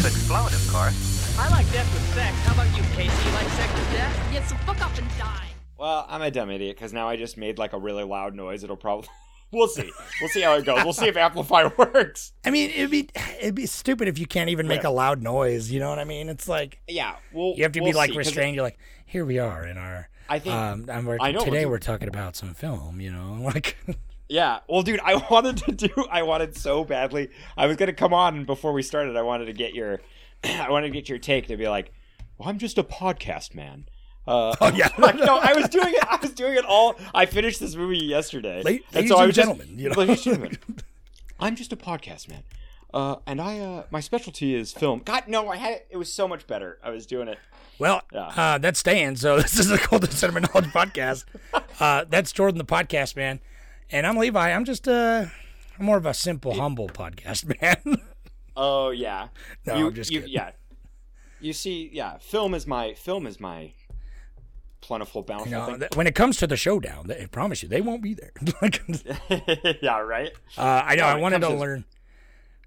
To explode, of course. I like death with sex. How about you, Casey? You like sex with death? Yeah, so fuck up and die. Well, I'm a dumb idiot because now I just made like a really loud noise. It'll probably. We'll see. We'll see how it goes. We'll see if Amplify works. I mean, it'd be it'd be stupid if you can't even make Yeah. a loud noise. You know what I mean? It's like Yeah, we'll. you have to we'll be like see, 'cause restrained. You're like, here we are in our. I think- um, and we're, I know, today we're talking about some film. You know, like Yeah, well, dude, I wanted to do. I wanted so badly. I was gonna come on and before we started. I wanted to get your. I wanted to get your take to be like, well, I'm just a podcast man. Uh, Oh, yeah. like, no, I was doing it. I was doing it all. I finished this movie yesterday, La- and so I was just- gentlemen, you know. ladies and gentlemen, I'm just a podcast man. Uh, and I, uh, my specialty is film. God, no, I had it. It was so much better. I was doing it. Well, Yeah. uh, that's staying. So this is the Cult of Cinema Knowledge Podcast. Uh, that's Jordan, the podcast man, and I'm Levi. I'm just uh, I'm more of a simple, humble podcast man. Oh yeah. No, you, I'm just you, kidding. Yeah. You see, yeah, film is my film is my plentiful, bountiful thing. th- when it comes to the showdown, I promise you, they won't be there. Yeah, right. uh, I know. When I wanted to to- learn.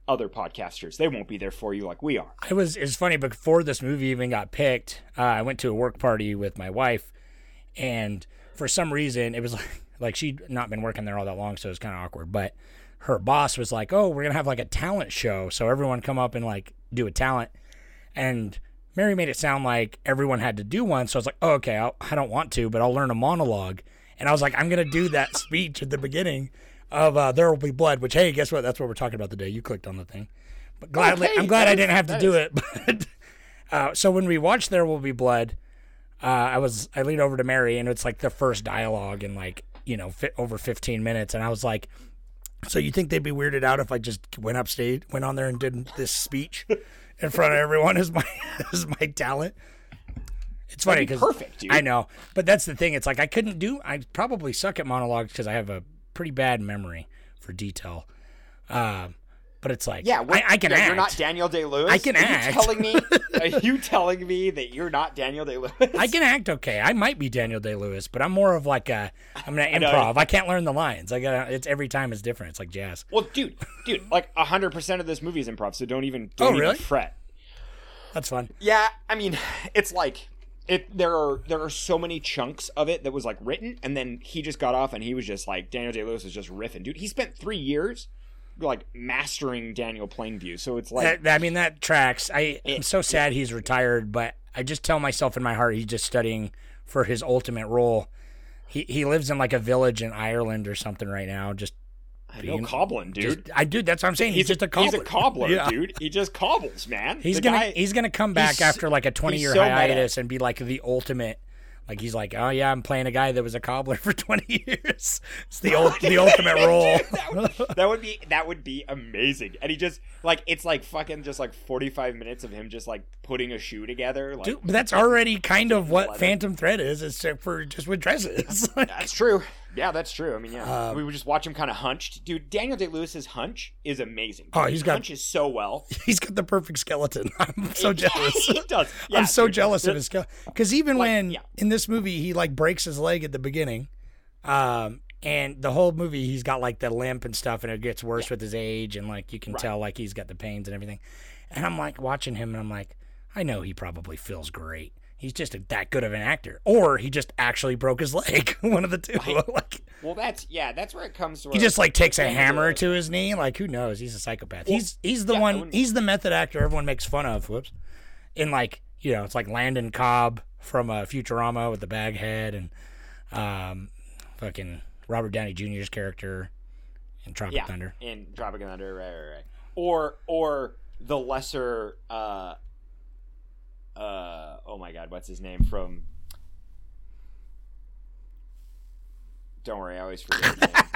Other podcasters, they won't be there for you like we are. It was it's funny before this movie even got picked. Uh, I went to a work party with my wife, and for some reason it was like like she'd not been working there all that long, so it was kind of awkward. But her boss was like, "Oh, we're gonna have like a talent show, so everyone come up and like do a talent." And Mary made it sound like everyone had to do one, so I was like, "Oh, okay, I'll, I don't want to, but I'll learn a monologue." And I was like, "I'm gonna do that speech at the beginning of uh, There Will Be Blood," which hey, guess what? That's what we're talking about today. You clicked on the thing. But gladly, Okay, I'm glad I didn't have to that do it. But uh, so when we watched There Will Be Blood, uh, I was I leaned over to Mary and it's like the first dialogue and like you know fi- over 15 minutes, and I was like, "So you think they'd be weirded out if I just went upstage, went on there and did this speech in front of everyone as my as my talent?" It's funny because perfect, dude. I know, but that's the thing. It's like I couldn't do. I probably suck at monologues because I have a pretty bad memory for detail. Um, but it's like Yeah, I, I can yeah, act. You're not Daniel Day Lewis. I can are act. You telling me? are you telling me that you're not Daniel Day Lewis? I can act okay. I might be Daniel Day Lewis, but I'm more of like a I'm gonna improv. I can't learn the lines. I got it's every time it's different. It's like jazz. Well, dude, dude, like hundred percent of this movie is improv, so don't even oh, don't Oh, even really? fret. That's fun. Yeah, I mean, it's like it. There are there are so many chunks of it that was like written, and then he just got off, and he was just like Daniel Day Lewis was just riffing, dude. He spent three years like mastering Daniel Plainview, so it's like That- I mean that tracks. I am so sad he's retired, but I just tell myself in my heart he's just studying for his ultimate role. He he lives in like a village in Ireland or something right now. Just I know cobbling, dude. just- I do. That's what I'm saying. He's, just a cobbler. He's a cobbler, Yeah. dude. He just cobbles, man. He's The gonna guy- he's gonna come back after like a 20 year so hiatus and be like the ultimate. Like he's like, oh yeah, I'm playing a guy that was a cobbler for 20 years. It's the ult- the ultimate role. that, would, that would be that would be amazing. And he just like it's like fucking just like forty five minutes of him just like putting a shoe together. Like Dude, but that's already kind of what leather. Phantom Thread is, except for just with dresses. Like, That's true. Yeah, that's true. I mean, yeah, Um, we would just watch him kind of hunched. Dude, Daniel Day Lewis's hunch is amazing. Oh, he's he got- hunches so well. he's got the perfect skeleton. I'm so jealous. he does. Yeah, I'm so dude. jealous of his skeleton. Because even Like, when yeah. in this movie he like breaks his leg at the beginning, um, and the whole movie he's got like the limp and stuff, and it gets worse with his age, and like you can tell like he's got the pains and everything. And I'm like watching him, and I'm like, I know he probably feels great. He's just a, that good of an actor, or he just actually broke his leg. One of the two. like Well, that's yeah, that's where it comes to. he just like takes a hammer to his knee. Like who knows? He's a psychopath. he's he's the yeah, one. He's the method actor everyone makes fun of. Whoops. In like you know, it's like Landon Cobb from uh, Futurama with the bag head and um, fucking Robert Downey Jr.'s character in Tropic yeah, Thunder. in Tropic Thunder, right, right, right. Or or the lesser. uh uh Oh my God, what's his name from? Don't worry, I always forget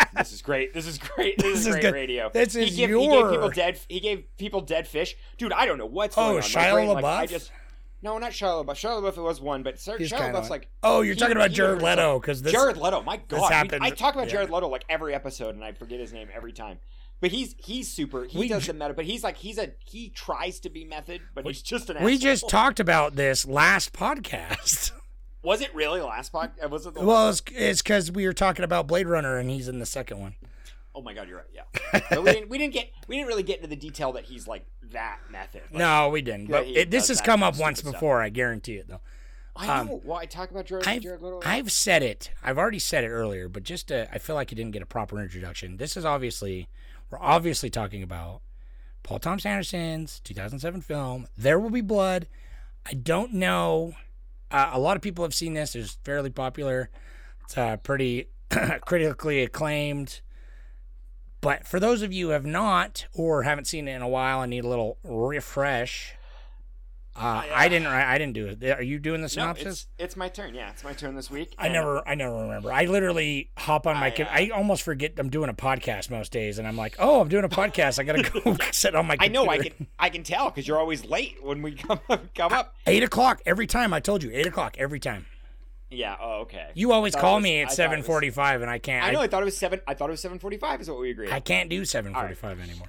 this is great. This is great. This, This is is great good. radio. This he is gave, he gave people dead. He gave people dead fish, dude. I don't know what's Oh, going on. Shia brain, like, I just no, not Shia LaBeouf. Shia LaBeouf it was one, but Sir, He's Shia LaBeouf's like-. Oh, you're he- talking about Jared Leto because Jared Leto, my God, we- happened- I talk about yeah. Jared Leto like every episode, and I forget his name every time. But he's he's super. He We does j- the meta, but he's like he's a he tries to be method, but he's just an. we asshole. just talked about this last podcast. Was it really last pod? uh, Was it the well, it's it's because we were talking about Blade Runner and he's in the second one. Oh my god, you're right. Yeah, but we didn't. We didn't get. We didn't really get into the detail that he's like that method. Like, No, we didn't. But it, this does has come up stupid once stuff. before. I guarantee it, though. I know. well, I talk about Jared, Um, I've Jared Leto. I've said it. I've already said it earlier, but just to, I feel like you didn't get a proper introduction. This is obviously we're obviously talking about Paul Thomas Anderson's 2007 film There Will Be Blood. I don't know. Uh, a lot of people have seen this. It's fairly popular. It's uh, pretty critically acclaimed. But for those of you who have not or haven't seen it in a while and need a little refresh, uh, I didn't. I didn't do it. Are you doing the no, synopsis? it's it's my turn. Yeah, it's my turn this week. I never, I never remember. I literally hop on my. I, com- uh, I almost forget I'm doing a podcast most days, and I'm like, oh, I'm doing a podcast. I gotta go sit on my. I know. I can. I can tell because you're always late when we come come up. Eight o'clock every time. I told you eight o'clock every time. Yeah. Oh, okay. You always call was- me at seven forty-five, and I can't. I know. I, I thought it was seven. I thought it was seven forty-five. Is what we agreed. I can't do seven forty-five anymore.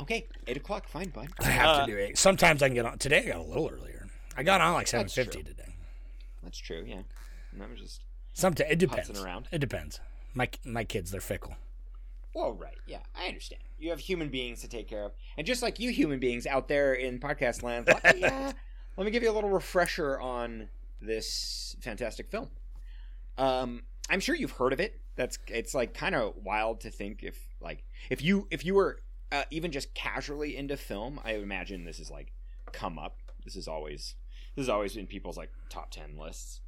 Okay, eight o'clock. Fine, bud. I have Uh, to do eight. Sometimes I can get on. Today I got a little earlier. I got on like seven That's fifty true. today. That's true. Yeah. And that was just. Sometimes it depends. around. It depends. My my kids, they're fickle. Well, right. Yeah, I understand. You have human beings to take care of, and just like you, human beings out there in podcast land, let me, uh, let me give you a little refresher on this fantastic film. Um, I'm sure you've heard of it. That's it's like kind of wild to think if like if you if you were uh, even just casually into film, I imagine this is like come up. This is always this is always in people's like top ten lists.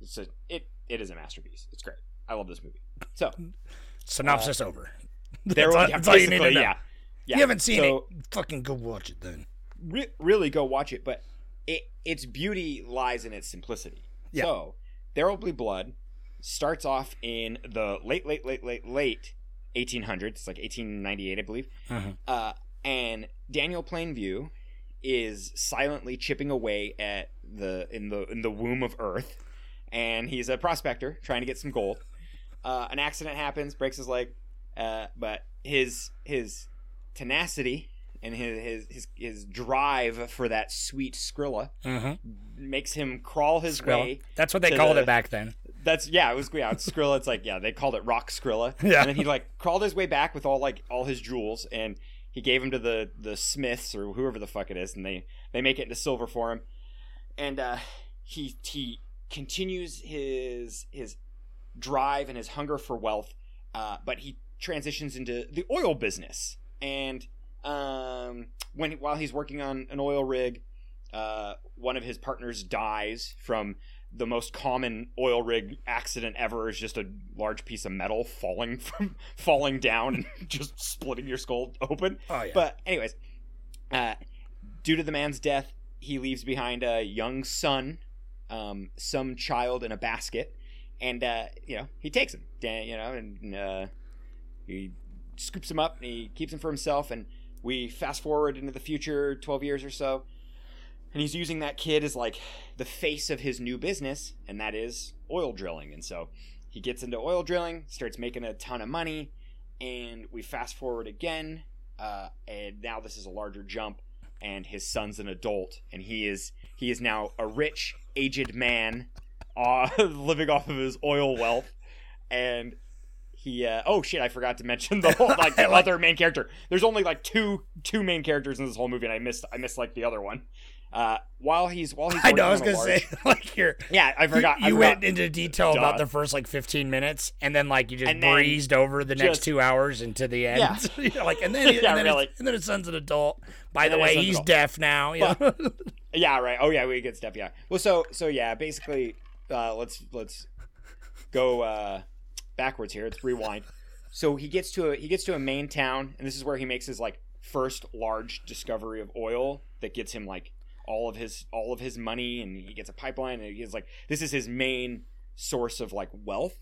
It's a it it is a masterpiece. It's great. I love this movie. So Synopsis over. there, That's that's all you need to know. Yeah, yeah. you haven't seen So, it? Fucking go watch it then. re- really go watch it, but it its beauty lies in its simplicity. Yeah. So, There Will Be Blood starts off in the late, late, late, late, late 1800s. It's like 1898, I believe. Mhm. Uh, and Daniel Plainview is silently chipping away at the in the in the womb of Earth, and he's a prospector trying to get some gold. Uh, an accident happens, breaks his leg, uh, but his his tenacity and his, his his his drive for that sweet Skrilla Mm-hmm. makes him crawl his way. That's what they called the- it back then. That's yeah, it was yeah, it's Skrilla. It's like yeah, they called it Rock Skrilla. Yeah. and then he like crawled his way back with all like all his jewels, and he gave them to the the smiths or whoever the fuck it is, and they they make it into silver for him, and uh, he he continues his his drive and his hunger for wealth, uh, but he transitions into the oil business, and um, when while he's working on an oil rig, uh, one of his partners dies from the most common oil rig accident ever is just a large piece of metal falling from falling down and just splitting your skull open. Oh yeah. But anyways, uh, due to the man's death, he leaves behind a young son, um, some child in a basket, and uh, you know he takes him, Dan- you know, and uh, he scoops him up and he keeps him for himself. And we fast forward into the future, twelve years or so, and he's using that kid as like the face of his new business, and that is oil drilling. And so he gets into oil drilling, starts making a ton of money, and we fast forward again, uh, and now this is a larger jump, and his son's an adult, and he is he is now a rich, aged man, uh, living off of his oil wealth, and he uh, oh shit i forgot to mention the whole like the other main character. There's only like two two main characters in this whole movie and i missed i missed like the other one uh while he's while he's I know. I was gonna on say like here. yeah i forgot You, I forgot. went into detail about the first like 15 minutes, and then like you just And breezed over the next just- two hours into the end. Yeah. Like, and then, Yeah, and, then really. and then his son's an adult. By And the way, he's adult. deaf now. yeah? Yeah, right. Oh yeah, we get stuff. Yeah. Well, so so yeah, basically, uh, let's let's go uh, backwards here. Let's rewind. So he gets to a he gets to a main town, and this is where he makes his like first large discovery of oil that gets him like all of his all of his money, and he gets a pipeline, and he's like this is his main source of like wealth.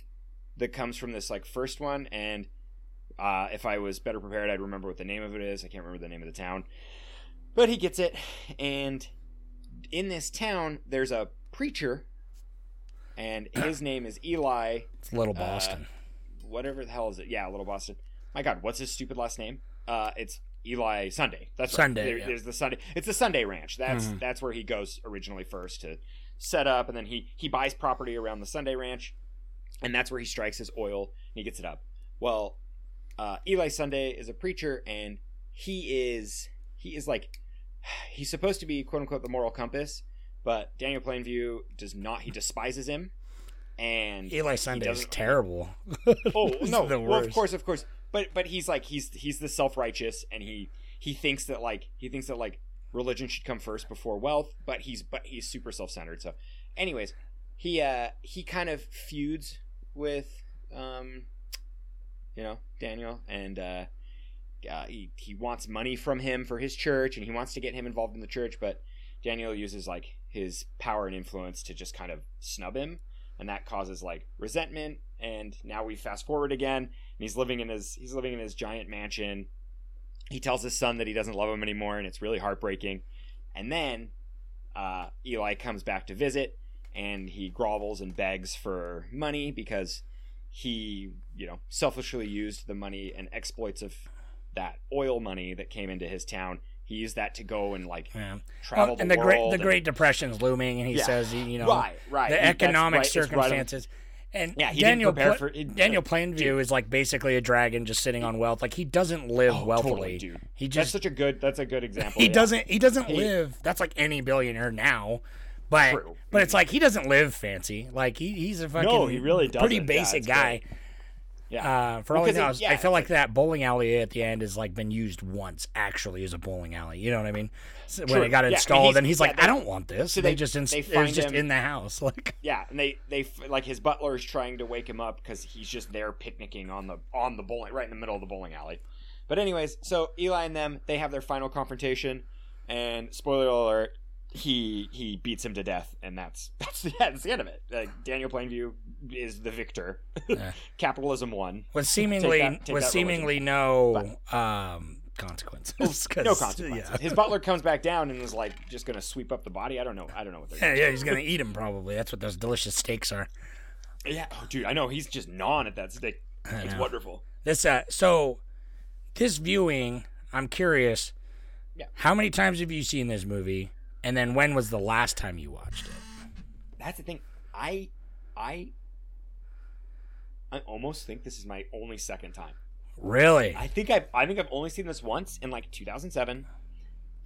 that comes from this like first one, and uh, if I was better prepared, I'd remember what the name of it is. I can't remember the name of the town, but he gets it, and in this town, there's a preacher, and his name is Eli. It's Little Boston. Whatever the hell is it? Yeah, Little Boston. My God, what's his stupid last name? Uh, it's Eli Sunday. That's right. Sunday, There- yeah. There's the Sunday. It's the Sunday Ranch. That's Mhm. that's where he goes originally first to set up, and then he he buys property around the Sunday Ranch, and that's where he strikes his oil and he gets it up. Well, uh, Eli Sunday is a preacher, and he is he is like he's supposed to be quote unquote the moral compass, but Daniel Plainview does not. He despises him, and Eli Sunday is terrible. Oh no! Well, of course, of course. But but he's like he's he's the self righteous, and he he thinks that like he thinks that like religion should come first before wealth. But he's but he's super self centered. So, anyways, he uh he kind of feuds with um you know Daniel, and uh, uh he he wants money from him for his church, and he wants to get him involved in the church, but Daniel uses like his power and influence to just kind of snub him and that causes like resentment and now we fast forward again and he's living in his he's living in his giant mansion he tells his son that he doesn't love him anymore and it's really heartbreaking and then uh, eli comes back to visit and he grovels and begs for money because he you know selfishly used the money and exploits of that oil money that came into his town he used that to go and like Yeah. travel Well, and the, the great the Great Depression's looming, and he Yeah. says, you know, Right, right. the economic right, it's right circumstances. And Yeah, Daniel Pla- for- he- Daniel Plainview is like basically a dragon just sitting on wealth. Like he doesn't live Oh, wealthily. totally, dude. He that's such a good that's a good example he yeah. doesn't he doesn't He- live. That's like any billionaire now. But True. but it's like he doesn't live fancy. Like he, he's a fucking No, he really pretty doesn't. Yeah, basic it's guy. great. Yeah Uh, for all he it- knows, yeah, I feel like that bowling alley at the end has like been used once actually as a bowling alley. You know what I mean? So when it got Yeah, and installed, he's- and he's yeah, like, they- "I don't want this." so they, they- just inst- they it was just him- in the house. Like Yeah, and they they like his butler is trying to wake him up because he's just there picnicking on the on the bowling right in the middle of the bowling alley. But anyways, so Eli and them they have their final confrontation, and spoiler alert, he he beats him to death, and that's that's the, that's the end of it. Like Daniel Plainview is the victor. Yeah. Capitalism won. with seemingly that- take with seemingly no um, consequences. No consequences. Yeah. His butler comes back down and is like just gonna sweep up the body. I don't know. I don't know what they're. yeah, yeah, he's gonna eat him probably. That's what those delicious steaks are. Yeah, oh, dude, I know. He's just gnawing at that steak. It's wonderful. This uh, so this viewing, I'm curious. Yeah. How many times have you seen this movie? And then when was the last time you watched it? That's the thing. I, I, I almost think this is my only second time. Really? I think I've, I think I've only seen this once in like 2007,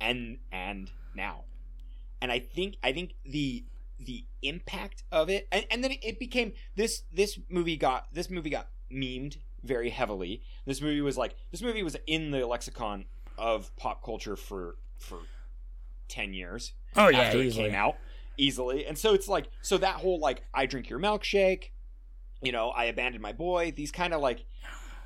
and and now, and I think I think the the impact of it, and, and then it became this this movie got this movie got memed very heavily. This movie was like this movie was in the lexicon of pop culture for for ten years. Oh yeah, after it easily. came out easily. And so it's like so that whole like I drink your milkshake, you know, I abandoned my boy, these kind of like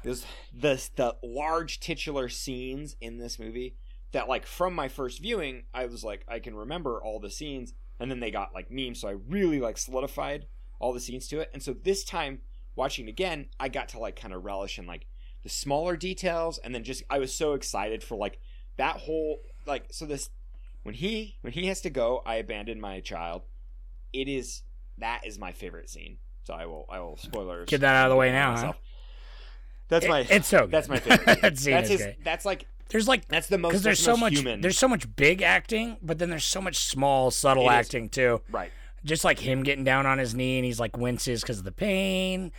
this the the large titular scenes in this movie that like from my first viewing, I was like I can remember all the scenes and then they got like memes, so I really like solidified all the scenes to it. And so this time watching it again, I got to like kind of relish in like the smaller details and then just I was so excited for like that whole like so this when he when he has to go i abandon my child it is that is my favorite scene so i will i will spoilers Get that out of the way now, huh? that's It- my it's so good. that's my favorite that's is his great. that's like There's like that's the most because there's so much human there's so much big acting, but then there's so much small subtle It is. acting too. right Just like him getting down on his knee and he's like winces because of the pain,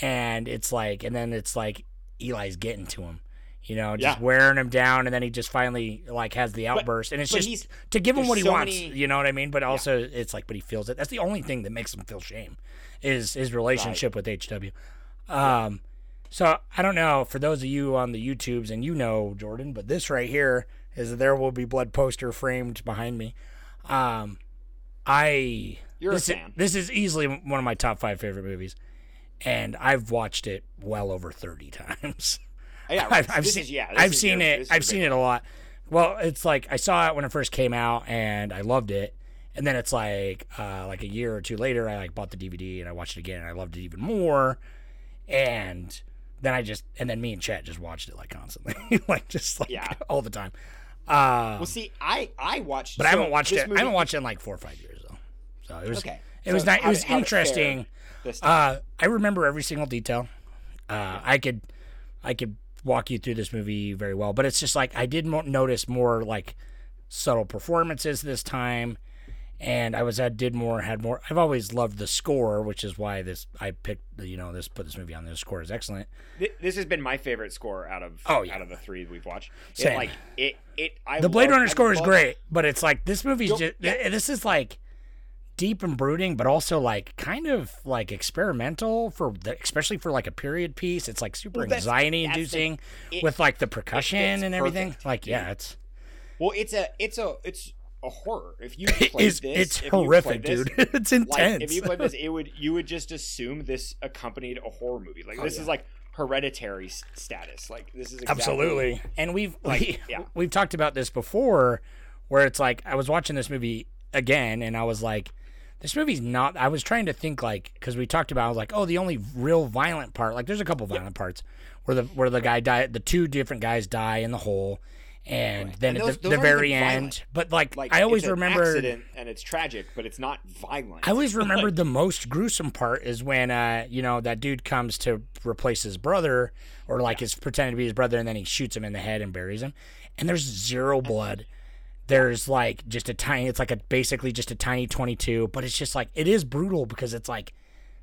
and it's like and then it's like Eli's getting to him. You know, just Yeah. wearing him down, and then he just finally like has the outburst, and it's just to give him what he so wants. many- You know what I mean? But also, it's like, but he feels it. That's the only thing that makes him feel shame, is his relationship with HW. Um, so I don't know for those of you on the YouTubes, and you know Jordan, but this right here is a there will be blood poster framed behind me. Um, I You're a this is- fan. this is easily one of my top five favorite movies, and I've watched it well over thirty times. yeah right. I've, I've seen, is- yeah I've is seen your- it. I've seen it a lot. Well, it's like I saw it when it first came out, and I loved it. And then it's like, uh, like a year or two later, I like bought the DVD and I watched it again, and I loved it even more. and then I just and then me and Chet just watched it like constantly, like just like Yeah. all the time. Uh, Well, see, I I watched, but I haven't watched it. movie- I haven't watched it in like four or five years though. So it was Okay. it was So nice. how It was did it fare interesting. Uh, I remember every single detail. Uh, I could, I could walk you through this movie very well, but it's just like I did notice more like subtle performances this time, and I was at did more had more. I've always loved the score, which is why this I picked you know this put this movie on. The score is excellent. This has been my favorite score out of Oh, yeah. out of the three we've watched. It, Same. like it it I The Blade love- Runner score is great, but it's like this movie's just yeah. this is like deep and brooding, but also like kind of like experimental for the, especially for like a period piece. It's like super Well, anxiety inducing with like the percussion and everything. perfect, Like yeah, it's Well, it's a it's a it's a horror. If you played it's, this, it's horrific, this, dude. it's intense. Like if you played this, it would you would just assume this accompanied a horror movie. Like oh, this is like hereditary status. Like this is exactly, Absolutely. And we've Like, we, yeah. we've talked about this before where it's like I was watching this movie again and I was like this movie's not I was trying to think like cuz we talked about I was like oh the only real violent part like there's a couple violent parts where the where the guy died the two different guys die in the hole and then And at those- the, those the very end violent. but like, Like I always remember accident and it's tragic, but it's not violent. I always remembered the most gruesome part is when uh you know that dude comes to replace his brother or like is pretending to be his brother and then he shoots him in the head and buries him and there's zero blood. There's like just a tiny it's like a basically just a tiny 22 but it's just like it is brutal because it's like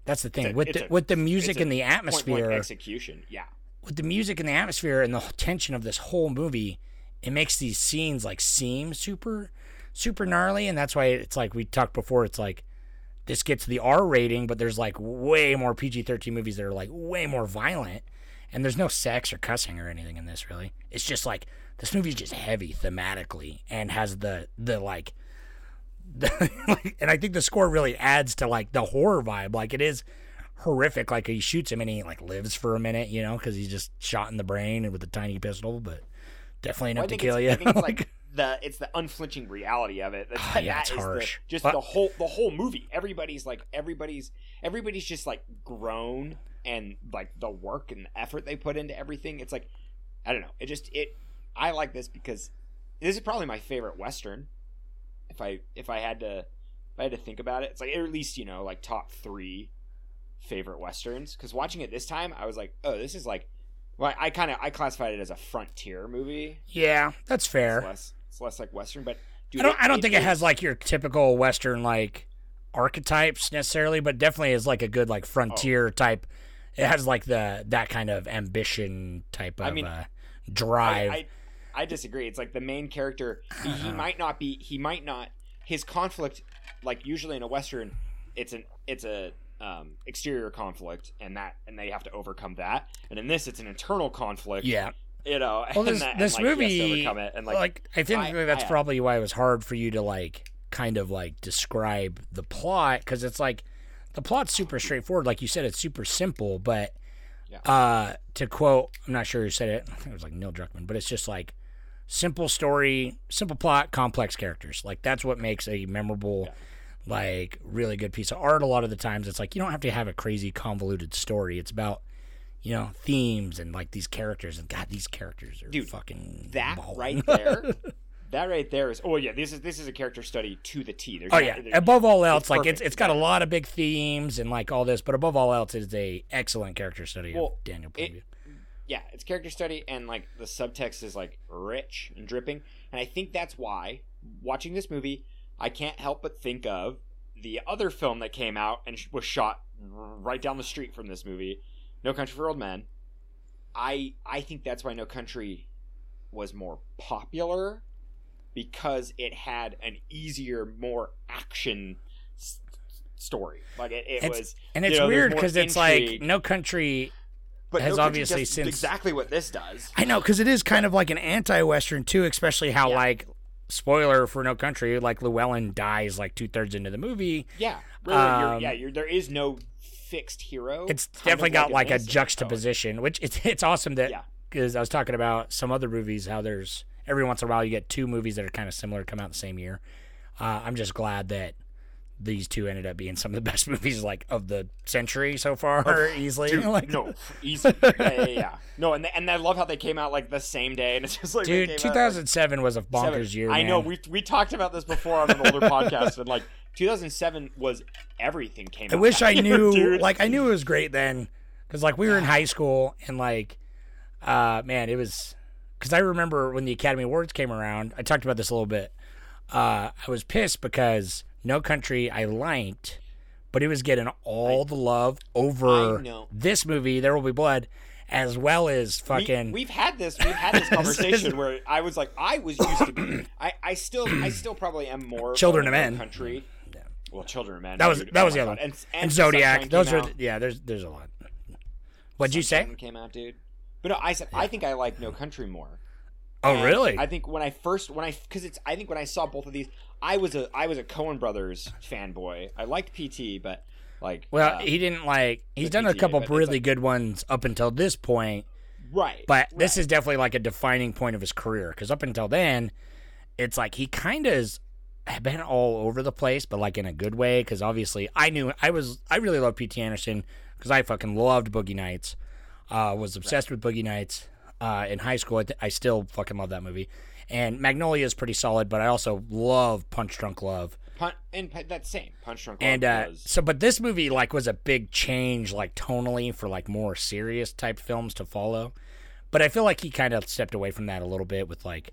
that's the thing a- with the a- with the music and the atmosphere execution. Yeah. with the music and the atmosphere and the tension of this whole movie, it makes these scenes like seem super, super gnarly, and that's why it's like we talked before. It's like this gets the R rating, but there's like way more PG thirteen movies that are like way more violent, and there's no sex or cussing or anything in this really. It's just like this movie's just heavy thematically and has the the like. The, like, and I think the score really adds to like the horror vibe. Like it is horrific. Like he shoots him and he like lives for a minute, you know, because he's just shot in the brain and with a tiny pistol, but definitely enough I to kill you. I think it's like the it's the unflinching reality of it. That, Ah, yeah, that it's is the- harsh. just But- the whole the whole movie. Everybody's like everybody's everybody's just like grown and like the work and the effort they put into everything. It's like I don't know. It just it I like this because this is probably my favorite western. If I if I had to if I had to think about it, it's like or at least you know like top three favorite westerns. Because watching it this time, I was like, oh, this is like. Well, I kind of I classified it as a frontier movie. yeah, that's It's fair. less, it's less like Western, but dude, I don't. I don't think it has like your typical Western like archetypes necessarily, but definitely is like a good like Oh. frontier type. It has like the that kind of ambition type of I mean, uh, drive. I, I disagree. It's like the main character. He, he Uh-huh. might not be. He might not. His conflict, like usually in a Western, it's an it's a um, exterior conflict, and that and they have to overcome that. And in this, it's an internal conflict. yeah. you know. Well, and this that, this like, he has to movie, overcome it, and like, like, I think I- that's I- probably why it was hard for you to like kind of like describe the plot because it's like the plot's super straightforward. Like you said, it's super simple, but Yeah. uh, to quote, I'm not sure who said it. I think it was like Neil Druckmann, but it's just like simple story, simple plot, complex characters. Like that's what makes a memorable. Like really good piece of art. A lot of the times, it's like you don't have to have a crazy convoluted story. It's about you know themes and like these characters. And God, these characters are Dude, fucking that balling. right there. That right there is oh yeah this is this is a character study to the T. There's Oh yeah. Above all else, it's like perfect. it's it's got a lot of big themes and like all this, but above all else, it is a excellent character study Well, of Daniel it- Plainview. yeah, it's character study and like the subtext is like rich and dripping. And I think that's why watching this movie, I can't help but think of the other film that came out and was shot right down the street from this movie, No Country for Old Men. I I think that's why No Country was more popular because it had an easier, more action s- story. Like it, it It's- was, And you it's know, weird because it's like. No Country. but has No obviously since- exactly what this does. I know because it is kind of like an anti-western too, especially how Yeah. like spoiler for No Country, like Llewellyn dies like two thirds into the movie. Yeah, really, you're, Um, yeah. You're, there is no fixed hero. It's definitely got like a juxtaposition, which it's it's awesome that Yeah. because I was talking about some other movies how there's every once in a while you get two movies that are kind of similar come out the same year. Uh, I'm just glad that these two ended up being some of the best movies like of the century so far, easily. Dude, like, no, easy. Yeah, yeah, yeah. No, and and I love how they came out like the same day, and it's just like dude, came out, like, 2007 was a bonkers seven. year. I know we we talked about this before on an older podcast, and like 2007 was everything came. I out wish I year, knew, dude. like, I knew it was great then, because like we were in high school and like, uh, man, it was, because I remember when the Academy Awards came around. I talked about this a little bit. Uh, I was pissed because No Country I liked, but it was getting all the love over this movie, There Will Be Blood, as well as fucking. We, have had this. We've had this conversation where I was like, I was used to be. I, I still, I still probably am more Children of Men. Country. Well, Children of Men. that was dude, that oh was the other one. And, And, and Zodiac. Those are yeah. There's there's a lot. What'd you say? Came out, dude. But no, I said I think I like No Country more. Oh And really? I think when I first when I because it's I think when I saw both of these, I was a I was a Coen Brothers fanboy. I liked PT, but like well, uh, he didn't like. He's done a couple really like- good ones up until this point. right. But this is definitely like a defining point of his career because up until then, it's like he kind of has been all over the place, but like in a good way. Because obviously, I knew I was I really love P.T. Anderson because I fucking loved Boogie Nights. Uh, was obsessed with Boogie Nights uh, in high school. I, th- I still fucking love that movie. And Magnolia is pretty solid, but I also love Punch Drunk Love. Pun- and that same Punch Drunk And Love uh, was so, but this movie like was a big change, like tonally, for like more serious type films to follow. But I feel like he kind of stepped away from that a little bit with like,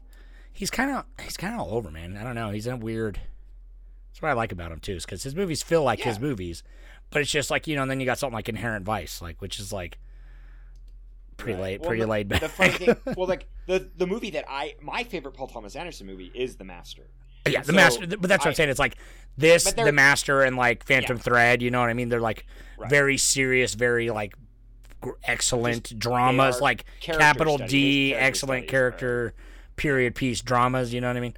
he's kind of he's kind of all over, man. I don't know. He's a weird. That's what I like about him too, is because his movies feel like his movies, but it's just like you know. And then you got something like Inherent Vice, like which is like pretty Right. late, Well, pretty the, laid back. The funny thing, well, like the the movie that I my favorite Paul Thomas Anderson movie is The Master. Yeah, the So, master. But that's what I- I'm saying. It's like this, the master, and like Phantom Yeah. Thread. You know what I mean? They're like Right. very serious, very like excellent dramas, like capital studies, D, excellent studies, character, period piece dramas. You know what I mean?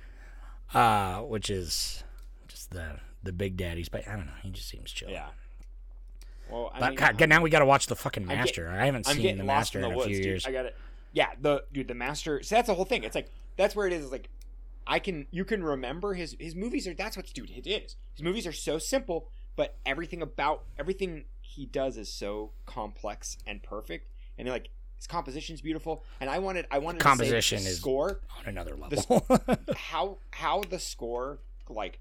Uh, which is just the the big daddies. But I don't know. He just seems chill. Yeah. Well, I But mean, God, now we got to watch the fucking I'm get- master. I haven't I'm seen the master in in, a woods, few dude. years. I got it. Yeah, the dude, the master. So that's the whole thing. It's like that's where it is. Is like I can you can remember his his movies are that's what dude it is. His movies are so simple, but everything about everything he does is so complex and perfect, and like his composition's beautiful. And I wanted I wanted Composition to say that the is- score on another level. how how the score like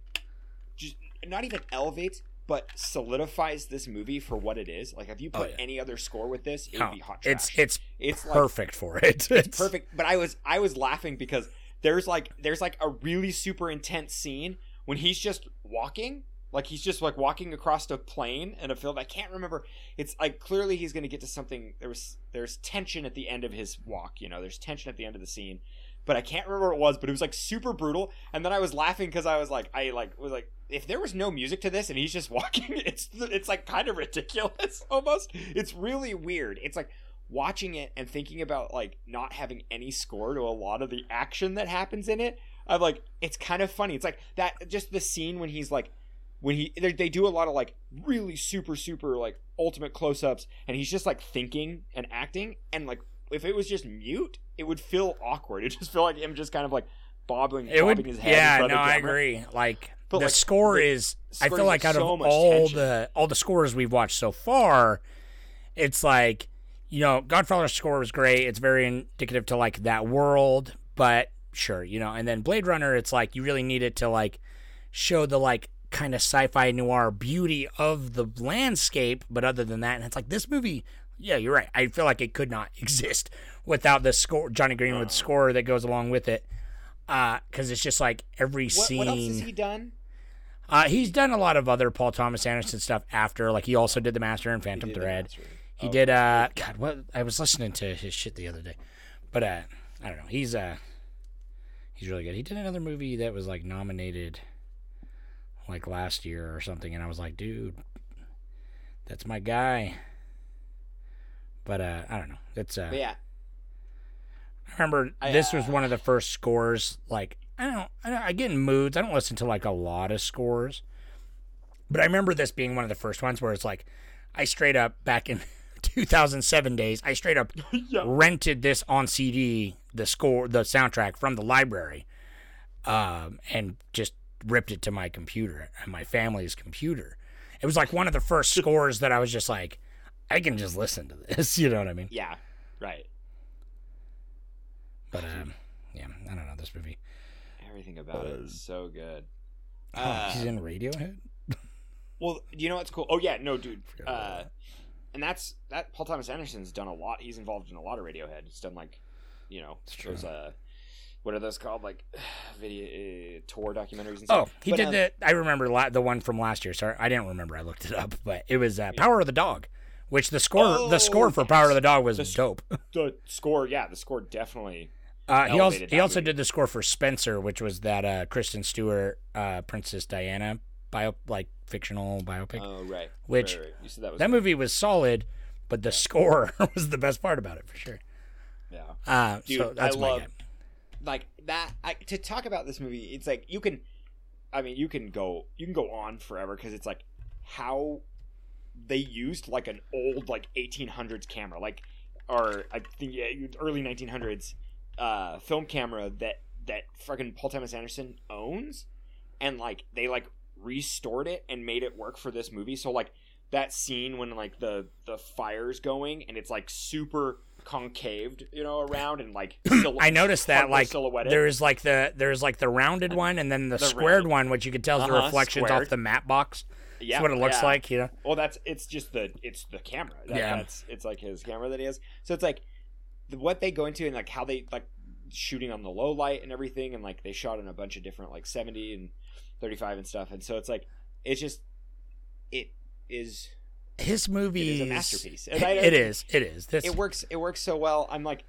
just not even elevates but solidifies this movie for what it is. Like if you oh, put Oh, yeah. any other score with this, it would be hot trash. it's it's It's like- perfect for it. it's perfect. But I was I was laughing because there's like there's like a really super intense scene when he's just walking, like he's just like walking across a plane and a field. I can't remember. It's like clearly he's going to get to something. There was there's tension at the end of his walk. You know, there's tension at the end of the scene. But I can't remember what it was, but it was like super brutal. And then I was laughing because I was like, I like was like, if there was no music to this and he's just walking, it's it's like kind of ridiculous almost. It's really weird. It's like watching it and thinking about like not having any score to a lot of the action that happens in it i'm like it's kind of funny it's like that just the scene when he's like when he they, do a lot of like really super super like ultimate close-ups and he's just like thinking and acting and like if it was just mute it would feel awkward. It just feel like him just kind of like bobbling it bobbing would his head yeah no i agree. Like But, the like, score is i feel like out so of all tension. the all the scores we've watched so far it's like you know godfather's score was great. It's very indicative to like that world but sure you know and then blade runner it's like you really need it to like show the like kind of sci-fi noir beauty of the landscape but other than that and it's like this movie yeah you're right i feel like it could not exist without the score Jonny Greenwood's score that goes along with it uh because it's just like every what, scene what else has he done uh, he's done a lot of other Paul Thomas Anderson stuff after. Like he also did the Master and Phantom The Thread. He did uh God, what I was listening to his shit the other day. But uh I don't know. He's uh he's really good. He did another movie that was like nominated like last year or something and I was like, dude, that's my guy. But uh I don't know. It's uh but yeah I remember I, this was uh, one of the first scores. Like I don't, I don't, I get in moods. I don't listen to like a lot of scores, but I remember this being one of the first ones where it's like, I straight up back in 2007 days, I straight up rented this on CD, the score, the soundtrack from the library, um, and just ripped it to my computer and my family's computer. It was like one of the first scores that I was just like, I can just listen to this. You know what I mean? Yeah, right. But um, yeah, I don't know this movie. Everything about it is so good. Oh, Uh, he's in Radiohead. Well, do you know what's cool? Oh yeah, no, dude. Uh, and that's that. Paul Thomas Anderson's done a lot. He's involved in a lot of Radiohead. He's done like, you know, true. those uh, what are those called? Like video uh, tour documentaries and stuff. Oh, he But, did um, the. I remember la- the one from last year. Sorry, I didn't remember. I looked it up, but it was uh, Power of the Dog, which the score the Oh, score for Power of the Dog was The dope. the score. Yeah, the score definitely. Uh, he also he also movie. did the score for Spencer, which was that uh, Kristen Stewart, uh, Princess Diana bio like fictional biopic. Oh right. Which- right, right. you said that was that movie was solid, but the score was the best part about it for sure. yeah. Uh, Dude, so that's I my love guy. like that. I, to talk about this movie, it's like you can. I mean, you can go you can go on forever because it's like how they used like an old like 1800s camera, like or I think early 1900s uh, film camera that that fucking Paul Thomas Anderson owns, and like they like restored it and made it work for this movie. So like that scene when like the the fire's going and it's like super concaved, you know, around and like I noticed that like silhouetted. there's like the there's like the rounded one and then the, The squared round- one, which you can tell is the Uh-huh, reflections squared. off the matte box. Yeah, That's what it looks yeah. like, you know. Well, that's it's just the it's the camera. That, Yeah. that's it's like his camera that he has. So it's like the, what they go into and like how they like shooting on the low light and everything, and like they shot in a bunch of different like seventy and thirty five and stuff. And so it's like it's just it is His movie masterpiece. And I- It is. It is. This it works it works so well. I'm like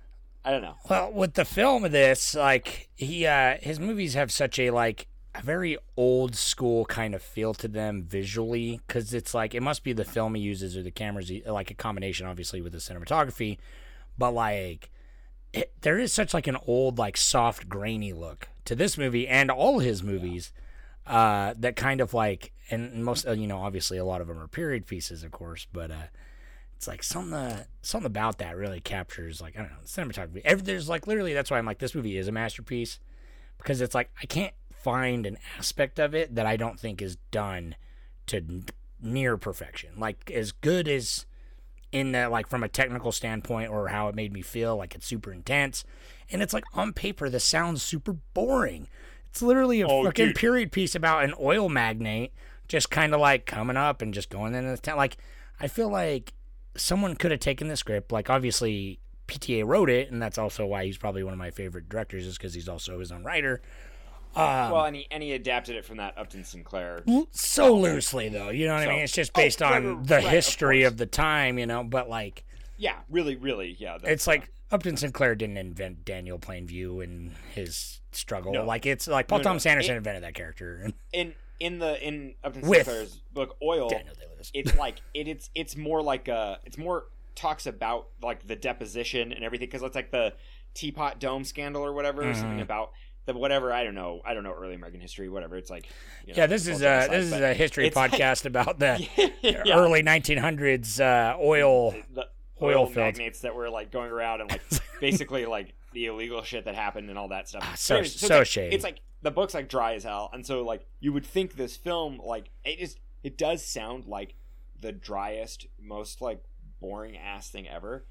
I don't know. Well, with the film of this, like he uh his movies have such a like a very old school kind of feel to them visually cuz it's like it must be the film he uses or the cameras like a combination obviously with the cinematography, but like it, there is such like an old like soft grainy look to this movie and all his movies uh that kind of like and most uh, you know obviously a lot of them are period pieces of course, but uh it's like something uh, something about that really captures like I don't know cinematography. Every, there's like literally that's why I'm like this movie is a masterpiece because it's like I can't find an aspect of it that I don't think is done to n- near perfection. Like as good as in the like from a technical standpoint or how it made me feel like it's super intense and it's like on paper this sounds super boring. It's literally a Oh, fucking dude. period piece about an oil magnate just kind of like coming up and just going into the town. Like I feel like someone could have taken the script. Like obviously PTA wrote it, and that's also why he's probably one of my favorite directors, is because he's also his own writer. Um, well, and he and he adapted it from that Upton Sinclair. So loosely though, you know what I mean? It's just Oh, based right, on the right, history course. of, the time, you know. But like, Yeah, really, really, yeah. it's like Upton Sinclair didn't invent Daniel Plainview and his struggle. No. Like it's like Paul No, no. Thomas Anderson It- invented that character. In in the in Upton With Sinclair's book Oil. It's like it, it's it's more like uh it's more talks about like the deposition and everything because it's like the teapot dome scandal or whatever Mm-hmm. something about the whatever i don't know i don't know early american history whatever it's like you know, yeah, this is a aside, this is a history it's like- podcast about the Yeah. early 1900s uh, oil. the oil oil, fields. magnates that were like going around and like basically like the illegal shit that happened and all that stuff. Ah, so- Anyways, so it's like, shady. It's like the book's like dry as hell, and so like you would think this film like it just it does sound like the driest, most like boring ass thing ever.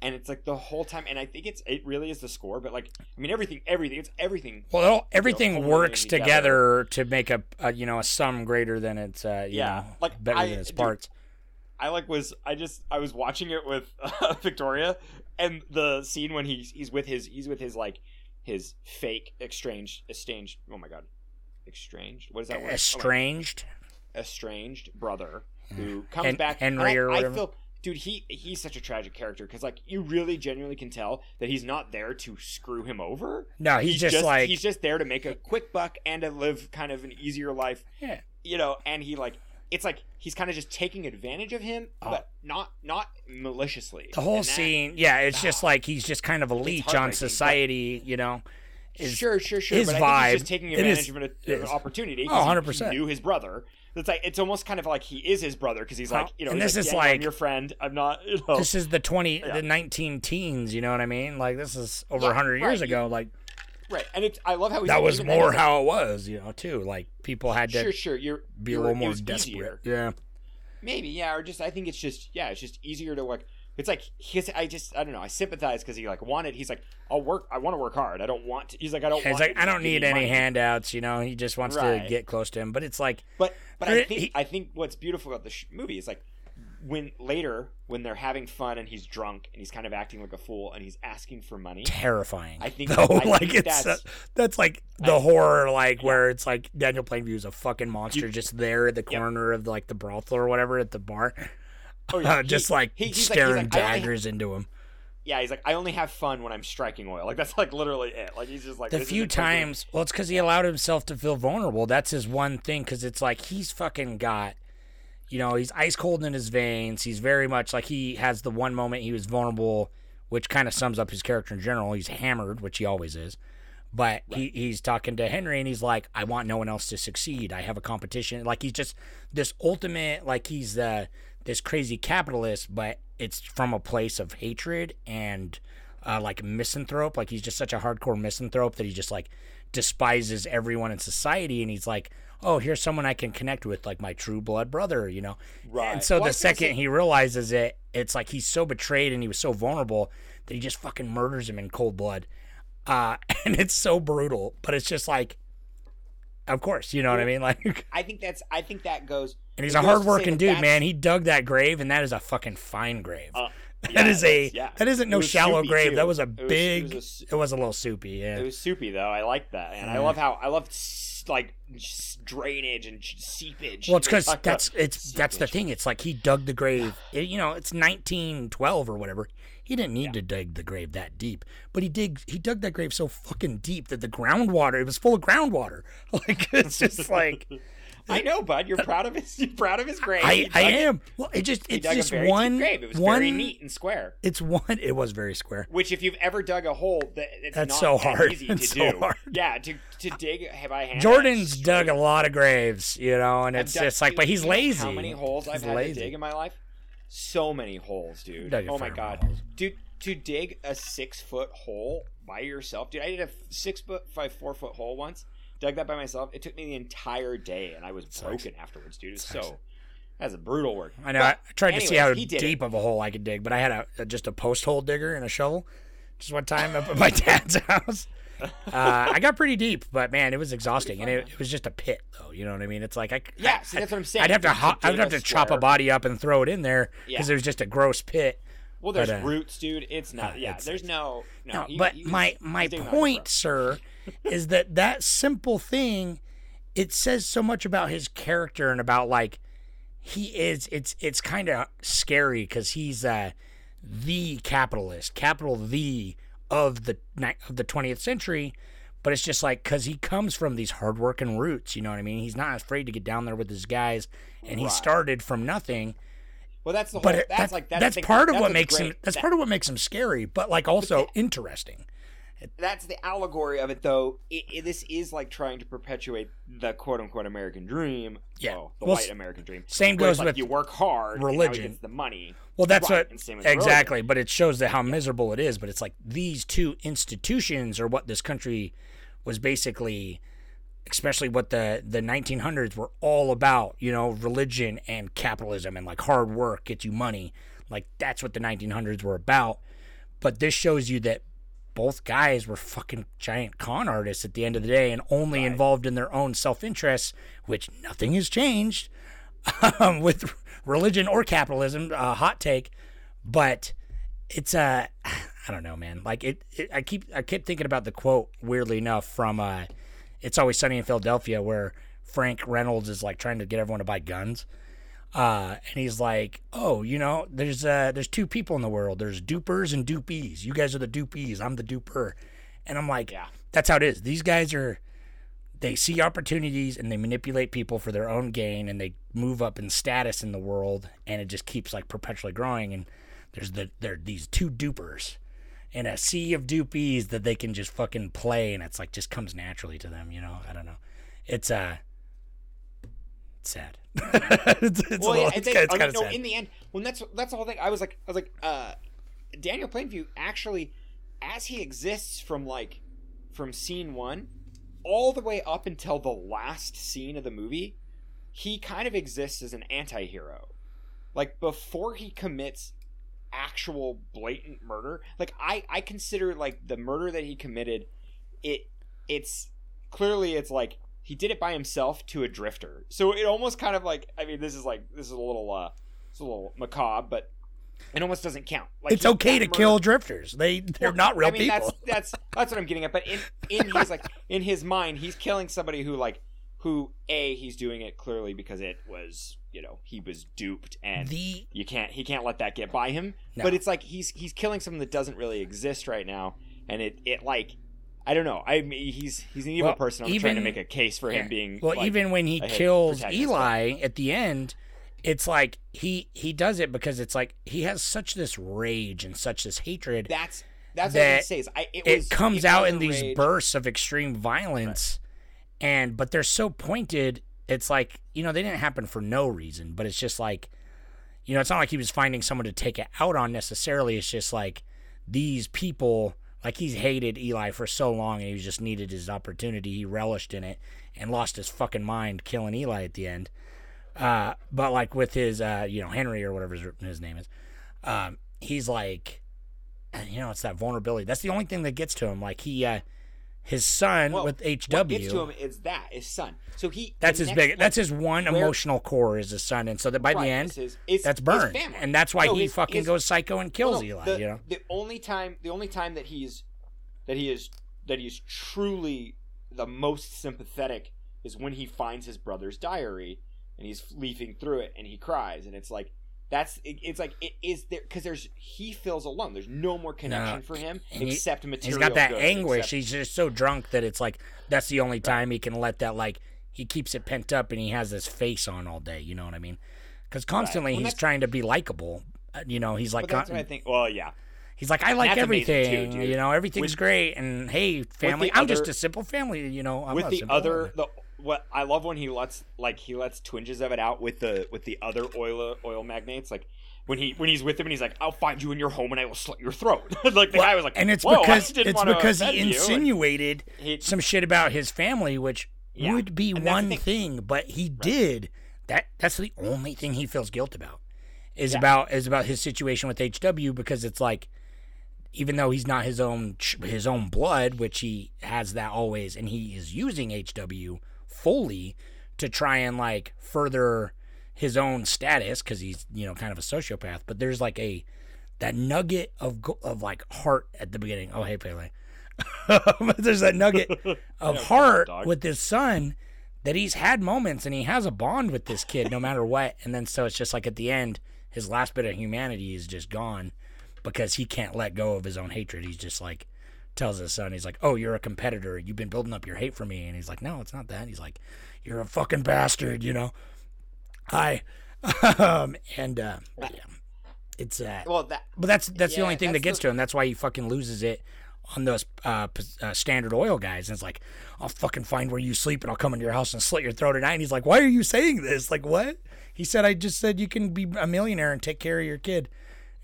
And it's like the whole time, and I think it's it really is the score, but like I mean everything, everything, it's everything. Well, everything whole works movie together to make a, a you know a sum greater than its uh, you Yeah, know, like, better I- than its dude, parts. I like was I just I was watching it with uh, Victoria, and the scene when he's he's with his he's with his like his fake estranged estranged oh my god estranged what is that word? Oh Estranged. estranged brother who comes Hen- back Henry and or I, I whatever. Dude he he's such a tragic character because like you really genuinely can tell that he's not there to screw him over No, he's, just, like he's just there to make a quick buck and to live kind of an easier life yeah. you know and he like it's like he's kind of just taking advantage of him oh. but not not maliciously Oh. the whole that- scene. Yeah, it's ah. just like he's just kind of a leech on society. You know, sure sure sure his but I vibe. think he's just taking advantage is- of an, an opportunity Oh, 'cause he- 100%. he oh, knew his brother it's like it's almost kind of like he is his brother because he's like you know And this is "Daniel, I'm like- your friend I'm not you know this is the twenty, Yeah. the nineteen teens. You know what I mean? Like this is over a Yeah, hundred years right. ago. Like right, and it's I love how he's that like, was more like, how it was, you know, too. Like people had to Sure, sure. You're be a you're- little more desperate. easier. Yeah. Maybe, yeah, or just I think it's just yeah, it's just easier to like. It's like his. I just I don't know. I sympathize because he like wanted. He's like, I'll work. I want to work hard. I don't want. To, he's like, I don't. He's want like, to I don't need any money." handouts, you know. He just wants to get close to him. But it's like, But but I think he- I think what's beautiful about the sh- movie is like when later when they're having fun and he's drunk and he's kind of acting like a fool and he's asking for money. terrifying. I think- though, I like think it's that's- uh, that's like the horror, like where it's like Daniel Plainview is a fucking monster just there at the corner of like the brothel or whatever at the bar, Oh, yeah. Just He- like he- like- staring like, I only- daggers into him. Yeah, he's like, I only have fun when I'm striking oil. Like that's like literally it. Like he's just like the few times well it's because he allowed himself to feel vulnerable. That's his one thing because it's like he's fucking got you know he's ice cold in his veins. He's very much like he has the one moment he was vulnerable which kind of sums up his character in general. He's hammered which he always is. But he, he's talking to henry and he's like i want no one else to succeed. I have a competition. Like he's just this ultimate like he's uh, this crazy capitalist but it's from a place of hatred and uh, like misanthrope. Like he's just such a hardcore misanthrope that he just like despises everyone in society, and he's like, "Oh, here's someone I can connect with, like my true blood brother," you know. Right. And so Well, the second he realizes it, it's like he's so betrayed and he was so vulnerable that he just fucking murders him in cold blood. Uh, and it's so brutal, but it's just like, of course, you know what I mean? Like, I think that's. I think that goes. and he's a hardworking that dude, that's- man. He dug that grave, and that is a fucking fine grave. Uh, yeah, is a yeah. that isn't no shallow grave. too. That was a It was- big. It It was, was, a, a little soupy. Yeah. it was soupy though. I like that, and I love how I love like drainage and seepage. well, it's because that's it's that's the thing. It's like he dug the grave. It- you know, it's 1912 or whatever. He didn't need to dig the grave that deep, but he dig he dug that grave so fucking deep that the groundwater it was full of groundwater. Like it's just like I know, bud. You're proud of his. You're proud of his grave. I I dug it. am. Well, it just it's dug just one grave. It was one very neat and square. It's one. It was very square. Which, if you've ever dug a hole, that it's That's not so that hard. easy It's to so do. hard. Yeah, to to dig by hand. Jordan's dug a lot of graves, you know, and I've it's dug- just like, but he's lazy. How many holes I've He's had lazy. to dig in my life? So many holes, dude. Oh my god, holes. dude. To dig a six foot hole by yourself, dude. I did a six foot by four foot hole once. Dug that by myself. It took me the entire day, and I was broken afterwards, dude. It was so. That's a brutal work. I know. I But tried to see how did it. deep of a hole I could dig, but I had a, a just a post hole digger and a shovel. Just one time up at my dad's house. Uh, I got pretty deep, but man, it was exhausting, and it, it was just a pit, though. You know what I mean? It's like I Yeah, I- see, that's what I'm saying. I'd have to ho- I'd have to chop a body up and throw it in there because Yeah. it was just a gross pit. Well, there's But, uh, roots, dude. It's not. uh, yeah, it's- there's no. No, No, you- but you- my my dig 'em out point, sir, is that that simple thing, it says so much about his character and about like he is. It's it's kind of scary because he's uh, the capitalist, capital the of the of the twentieth century. But it's just like because he comes from these hardworking roots, you know what I mean. He's not afraid to get down there with his guys, and he Right. started from nothing. Well, that's the whole. But that's, that's like that's, that's part of that's what makes him. That's That- part of what makes him scary, but like also interesting. That's the allegory of it though it, it- this is like trying to perpetuate the quote-unquote american dream Yeah. well, the Well, white american dream same goes like with you work hard and religion. gets the money Well, that's Right, what and with religion. exactly, but it shows that how miserable it is. But it's like these two institutions are what this country was basically, especially what the the 1900s were all about. You know, religion and capitalism and like hard work gets you money. Like that's what the 1900s were about. But this shows you that both guys were fucking giant con artists at the end of the day and only involved in their own self interests, which nothing has changed um, with religion or capitalism. Uh, hot take, but it's uh, I don't know, man. Like it, it, I keep I keep thinking about the quote. Weirdly enough, from uh, "It's Always Sunny in Philadelphia," where Frank Reynolds is like trying to get everyone to buy guns. Uh, and he's like, "Oh, you know, there's uh, there's two people in the world. There's dupers and dupees. You guys are the dupees. I'm the duper." And I'm like, Yeah. "That's how it is. These guys are they see opportunities and they manipulate people for their own gain and they move up in status in the world and it just keeps like perpetually growing and there's the there these two dupers in a sea of dupies that they can just fucking play and it's like just comes naturally to them you know i don't know it's uh sad. It's, it's well a yeah it's, it's I mean, kind of no, sad. in the end when that's that's the whole thing i was like i was like uh daniel plainview actually as he exists from like from scene one all the way up until the last scene of the movie, he kind of exists as an anti-hero. Like before he commits actual blatant murder, like I I consider like the murder that he committed it it's clearly it's like he did it by himself to a drifter. So it almost kind of like I mean this is like this is a little uh it's a little macabre, but it almost doesn't count. Like it's okay to murder- kill drifters. They they're well, not real I mean, people. That's that's that's what I'm getting at. But in in his like in his mind, he's killing somebody who like who a he's doing it clearly because it was you know he was duped and The- you can't he can't let that get by him. No. But it's like he's he's killing something that doesn't really exist right now, and it it like. I don't know. I mean, he's he's an evil Well, person. I'm trying to make a case for him Yeah. being well like, even when he kills eli at the end it's like he he does it because it's like he has such this rage and such this hatred That's that's what I was say. Is I, it, it was, comes it out in a these bursts of extreme violence and but they're so pointed it's like you know they didn't happen for no reason but it's just like you know it's not like he was finding someone to take it out on necessarily it's just like these people like he's hated eli for so long and he just needed his opportunity he relished in it and lost his fucking mind killing eli at the end uh but like with his uh you know henry or whatever his, his name is um he's like you know, it's that vulnerability. That's the only thing that gets to him. Like he, uh, his son Well, with HW. What gets to him is that his son. So he that's his big. That's his one where- emotional core is his son, and so that by Right, the end, his- that's burned, and that's why No, he his- fucking goes psycho and kills Well, no, Eli. The, you know, the only time, the only time that he's that he is that he is truly the most sympathetic is when he finds his brother's diary and he's leafing through it and he cries and it's like that's it, it's like it is there because there's he feels alone. There's no more connection for him and he- except he's material. got that anguish. except- He's just so drunk that it's like that's the only time he can let that like he keeps it pent up, and he has this face on all day. You know what I mean? Because constantly Well, he's trying to be likable. Uh, You know, he's like but that's con- what I think. Well, yeah, He's like, I like amazing too, everything. you know, everything's With- great. And hey, family, I'm just a simple family. You know, I'm with the other family. the what I love when he lets like he lets twinges of it out with the with the other oil oil magnates like when he when he's with him and he's like I'll find you in your home and I will slit your throat like the Well, guy was like and it's because it's because he insinuated he- some shit about his family, which Yeah, would be and one thing. thing, but he did that. That's the only thing he feels guilt about is Yeah. about is about his situation with HW because it's like even though he's not his own his own blood, which he has that always, and he is using HW fully to try and like further his own status because he's you know kind of a sociopath. But there's like a that nugget of of like heart at the beginning. Oh hey Pele, there's that nugget of heart with his son that he's had moments and he has a bond with this kid no matter what. And then so it's just like at the end, his last bit of humanity is just gone because he can't let go of his own hatred. He's just like tells his son, he's like, "Oh, you're a competitor. You've been building up your hate for me." And he's like, "No, it's not that." He's like, "You're a fucking bastard," you know. I um and uh yeah. It's uh well that but that's that's the only thing that gets the- to him. That's why he fucking loses it on those uh, uh, standard oil guys. And it's like, I'll fucking find where you sleep and I'll come into your house and slit your throat at night. And he's like, Why are you saying this? Like, what? He said, I just said you can be a millionaire and take care of your kid.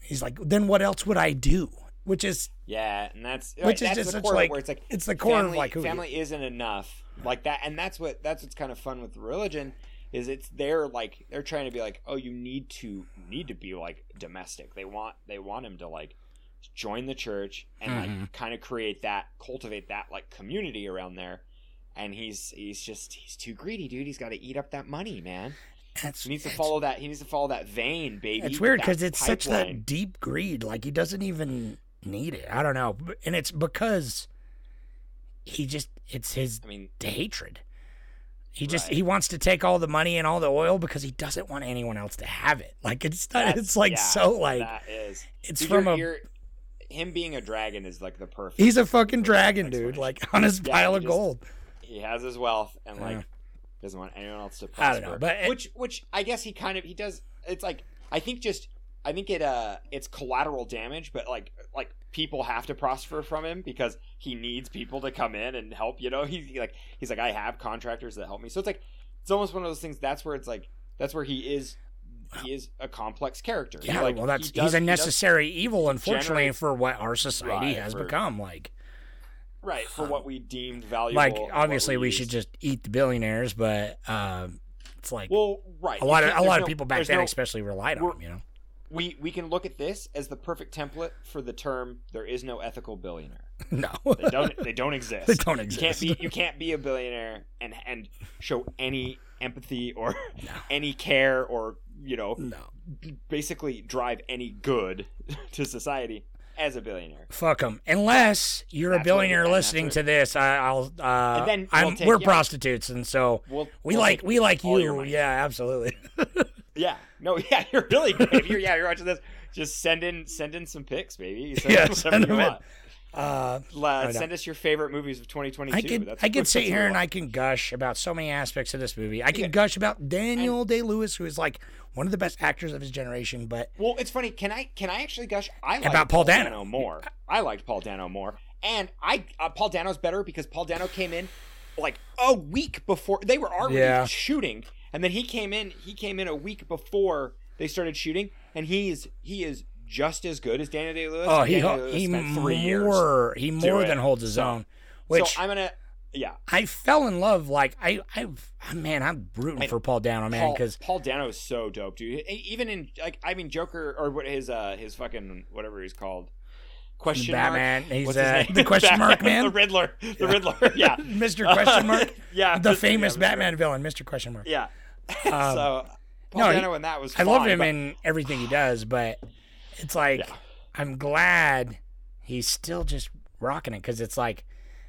He's like, Then what else would I do? Which is yeah and that's Which is that's just the such, core like- where it's like it's the core of, family, like, who he family isn't enough. Like that and that's what that's what's kind of fun with religion is it's they're like they're trying to be like oh you need to need to be like domestic. They want they want him to like join the church and Mm-hmm. like kind of create that cultivate that like community around there. And he's he's just he's too greedy dude. He's got to eat up that money man. That's he needs to follow that he needs to follow that vein baby. It's weird because it's such that deep greed. Like he doesn't even need it. I don't know, and it's because he just it's his i mean hatred. He just Right. he wants to take all the money and all the oil because he doesn't want anyone else to have it. Like it's not, that's- it's like yeah, so like that is it's Dude, from you're- a you're- him being a dragon is like the perfect he's a fucking dragon, dude. Like on his Yeah, pile of just- gold. he has his wealth and like Yeah. doesn't want anyone else to I don't know, but it- which which I guess he kind of he does. It's like I think just I think it uh it's collateral damage, but like like people have to prosper from him because he needs people to come in and help. You know, he's like he's like I have contractors that help me, so it's like it's almost one of those things. That's where it's like that's where he is. He is a complex character. Yeah, like, well, that's he does- he's a he necessary evil, unfortunately, for what our society has for- become. Like, right for what we deemed valuable. like obviously we used. should just eat the billionaires, but um, it's like Well, right. a lot of a lot of people back then, no- especially relied on we're- You know, we we can look at this as the perfect template for the term "there is no ethical billionaire." no, They don't. They don't exist. They don't exist. You can't be. You can't be a billionaire and and show any empathy or any care or you know no, basically drive any good to society as a billionaire. fuck them. Unless you're a That's what- billionaire listening to this, I, I'll. Uh, then I'm, we'll take- we're yeah. prostitutes, and so We'll- we we'll like we like you. Yeah, absolutely. Yeah. No. Yeah. You're really great. If you're yeah, you're watching this. Just send in send in some pics, baby. Send Yeah, send them in. Uh, La- send us your favorite movies of 2022. I could I could sit here and. I can gush about so many aspects of this movie. I can Yeah. gush about Daniel Day Lewis, who is like one of the best actors of his generation, but Well, it's funny. Can I can I actually gush? I liked About Paul Dano. more. I liked Paul Dano more, and I uh, Paul Dano's better because Paul Dano came in like a week before they were already Yeah. shooting, and then he came in. He came in a week before they started shooting, and he's he is just as good as Daniel Day Lewis. oh, he Daniel he three years. more he more than holds his So- own. Which so I'm gonna yeah. I fell in love. Like I, I, man, I'm rooting I- for Paul Dano, man, because Paul Dano is so dope, dude. Even in like, I mean, Joker or what his uh his fucking whatever he's called, question Batman, mark. he's, What's his uh, name? the question mark man? the Riddler, the Riddler. Yeah, Mr. Question Mark, yeah, the famous yeah. Batman villain, Mr. Question Mark. Yeah. so Paul no, Dano and that was. I love him but- in everything he does, but it's like Yeah. I'm glad he's still just rocking it because it's like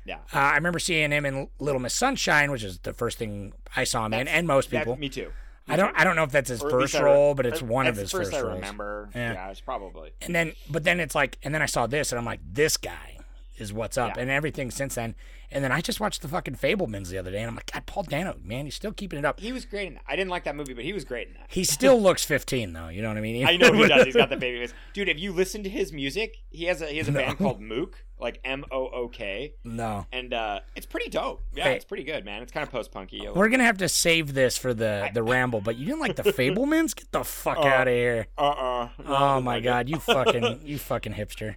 Yeah. uh, I remember seeing him in Little Miss Sunshine, which is the first thing I saw him in, and most That- people. me too. I don't I don't know if that's his Or first least I re- role, but it's one of his first first I roles. remember. Yeah. Yeah. it's probably. And then, but then it's like, and then I saw this, and I'm like, this guy is what's up, Yeah. and everything since then. And then I just watched the fucking Fabelmans the other day, and I'm like, God, Paul Dano, man, he's still keeping it up. He was great in that. I didn't like that movie, but he was great in that. He still looks 15 though. You know what I mean? I know he does. He's got the baby face, dude. If you listen to his music, he has a he has a band called Mook, like M O O K, no. and uh, it's pretty dope. Yeah, Hey. it's pretty good, man. It's kind of post punky. We're gonna have to save this for the the ramble, but you didn't like the Fabelmans? Get the fuck out of here! Uh uh Oh my god, you fucking you fucking hipster.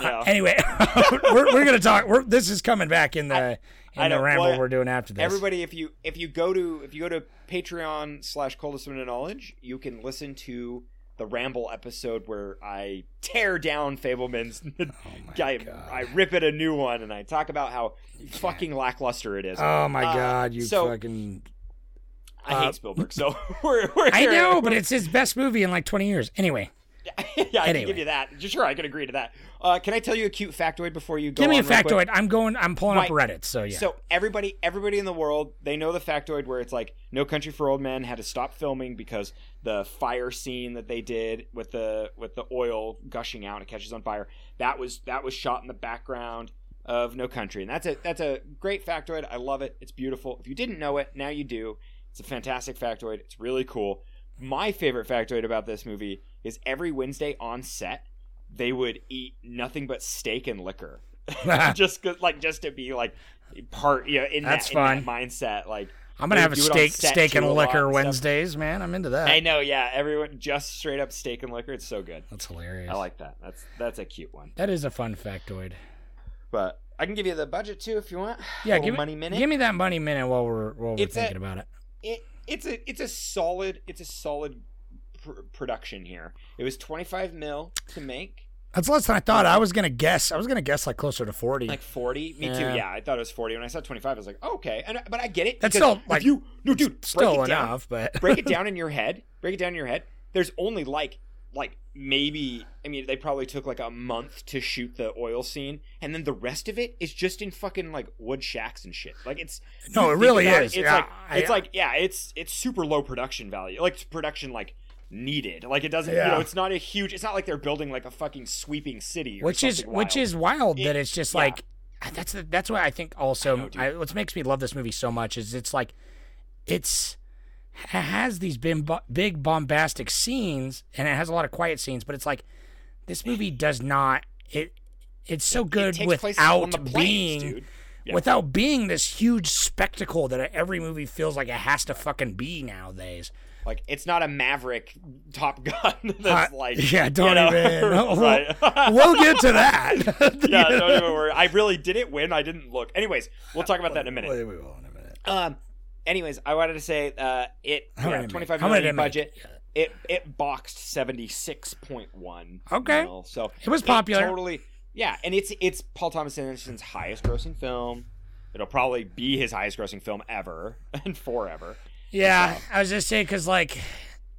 Yeah. Anyway, we're, we're gonna talk. We're, this is coming back in the I in the ramble Well, we're doing after this. Everybody, if you if you go to if you go to Patreon slash Cult of Cinema Knowledge, you can listen to the Ramble episode where I tear down Fabelman's. I, I rip it a new one and I talk about how fucking lackluster it is. Oh my Uh, god, you so- fucking. I uh, hate Spielberg, so we're, we're I know, but it's his best movie in like 20 years. Anyway, yeah, I Anyway. can give you that. Sure, I can agree to that. Uh, can I tell you a cute factoid before you go? give me a factoid. I'm going. I'm pulling up Reddit. So yeah. So everybody, everybody in the world, they know the factoid where it's like, No Country for Old Men had to stop filming because the fire scene that they did with the with the oil gushing out and it catches on fire. That was that was shot in the background of No Country, and that's a that's a great factoid. I love it. It's beautiful. If you didn't know it, now you do. It's a fantastic factoid. It's really cool. My favorite factoid about this movie is every Wednesday on set, they would eat nothing but steak and liquor. just like just to be like part you know in, That's that, in that mindset like I'm gonna have a do it on steak, steak and liquor and. Wednesdays, man. I'm into that. I know yeah everyone just straight up steak and liquor it's so good That's hilarious. I like that that's that's a cute one that is a fun factoid. but I can give you the budget too if you want Yeah, give me, money minute give me that money minute while we're while we're It's a- thinking about it. it it's a it's a solid it's a solid pr- production here it was 25 mil to make That's less than I thought. I was gonna guess. I was gonna guess like closer to 40. like 40 me Yeah. too yeah I thought it was 40 when I saw 25 I was like oh, okay and uh, but I get it That's still, like, you no dude Still break it down. enough, but break it down in your head. Break it down in your head. There's only like like maybe I mean they probably took like a month to shoot the oil scene and then the rest of it is just in fucking like wood shacks and shit. Like it's No, it really is. It's Yeah, like I- it's like yeah, it's it's super low production value. Like production like needed. Like it doesn't you Yeah. know, it's not a huge it's not like they're building like a fucking sweeping city or which is something which is wild that it's just yeah. like that's the, that's why I think also know. I, what makes me love this movie so much is it's like it's it has these big, bombastic scenes and it has a lot of quiet scenes but it's like this movie does not it it's so good place without plains, being dude. without being this huge spectacle that every movie feels like it has to fucking be nowadays. Like it's not a Maverick Top Gun that's Uh, like yeah, don't you know, even. we'll, we'll get to that. yeah, don't even worry. I really did it win. I didn't look. Anyways, we'll talk about that in a minute. We will in a minute. Um. Anyways, I wanted to say uh, it yeah, it twenty five million it budget. It it boxed seventy six point one. Okay. so It was popular. totally. Yeah, and it's it's Paul Thomas Anderson's highest grossing film. It'll probably be his highest grossing film ever and forever. Yeah, I was just saying because like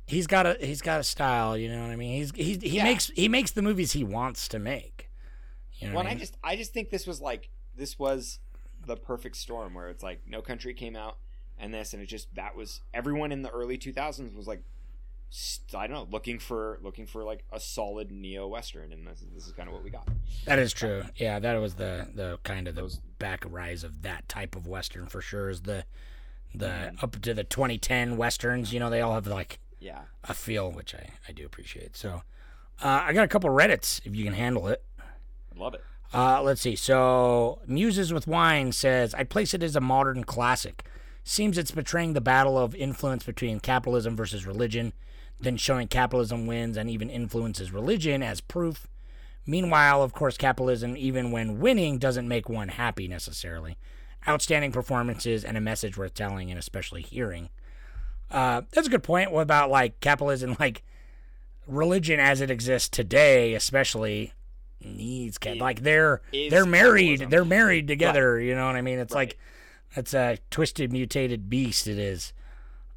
he's got a he's got a style. You know what I mean? He's he he Yeah. makes he makes the movies he wants to make. You know Well, I I just I just think this was like this was the perfect storm where it's like No Country came out and this and it just that was everyone in the early 2000s was like I don't know looking for looking for like a solid neo western and this, this is kind of what we got. That is true. Yeah, that was the the kind of the back rise of that type of western for sure. Is the the Mm-hmm. up to the 2010 westerns. You know, they all have like Yeah. a feel, which I I do appreciate. So uh, I got a couple Reddits if you can handle it. I love it. Uh, let's see. So, Muses with Wine says, I place it as a modern classic. Seems it's portraying the battle of influence between capitalism versus religion, then showing capitalism wins and even influences religion as proof. Meanwhile, of course, capitalism, even when winning, doesn't make one happy necessarily. Outstanding performances and a message worth telling and especially hearing. Uh, that's a good point. What about like capitalism, like religion as it exists today, especially needs cap- like they're they're married capitalism. they're married together you know what i mean it's like it's a twisted mutated beast it is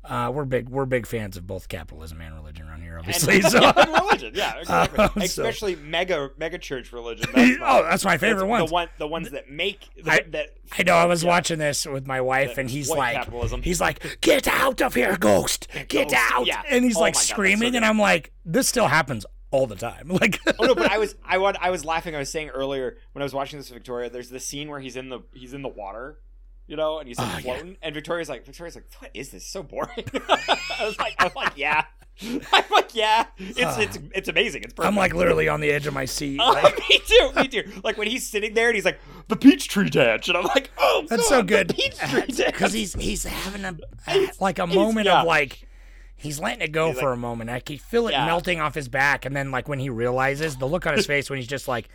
uh, we're big we're big fans of both capitalism and religion around here obviously And, so yeah, religion, yeah, exactly. Um, so- especially mega mega church religion. That's my- oh that's my favorite one The one the ones that make the, I- that I know. I was watching this with my wife, and he's like, capitalism. he's like, "Get out of here, ghost! Get Ghost, out!" yeah. And he's Oh like my God, so screaming, and I'm like, "This still happens all the time." Like, oh no, but I was I I was laughing. I was saying earlier when I was watching this with Victoria. There's the scene where he's in the he's in the water, you know, and he's like Oh, yeah. floating, and Victoria's like Victoria's like, what is this? So boring. I was like, I'm like, yeah, I'm like, yeah, it's it's ah. it's amazing. It's perfect. I'm like literally on the edge of my seat. Oh, Like, me too, me too. Like when he's sitting there and he's like, the peach tree dance, and I'm like, oh, That's God, so the good peach tree dance. because he's he's having a like a moment yeah. of like he's letting it go He's for like- a moment. I can feel it Yeah. melting off his back, and then like when he realizes the look on his face when he's just like,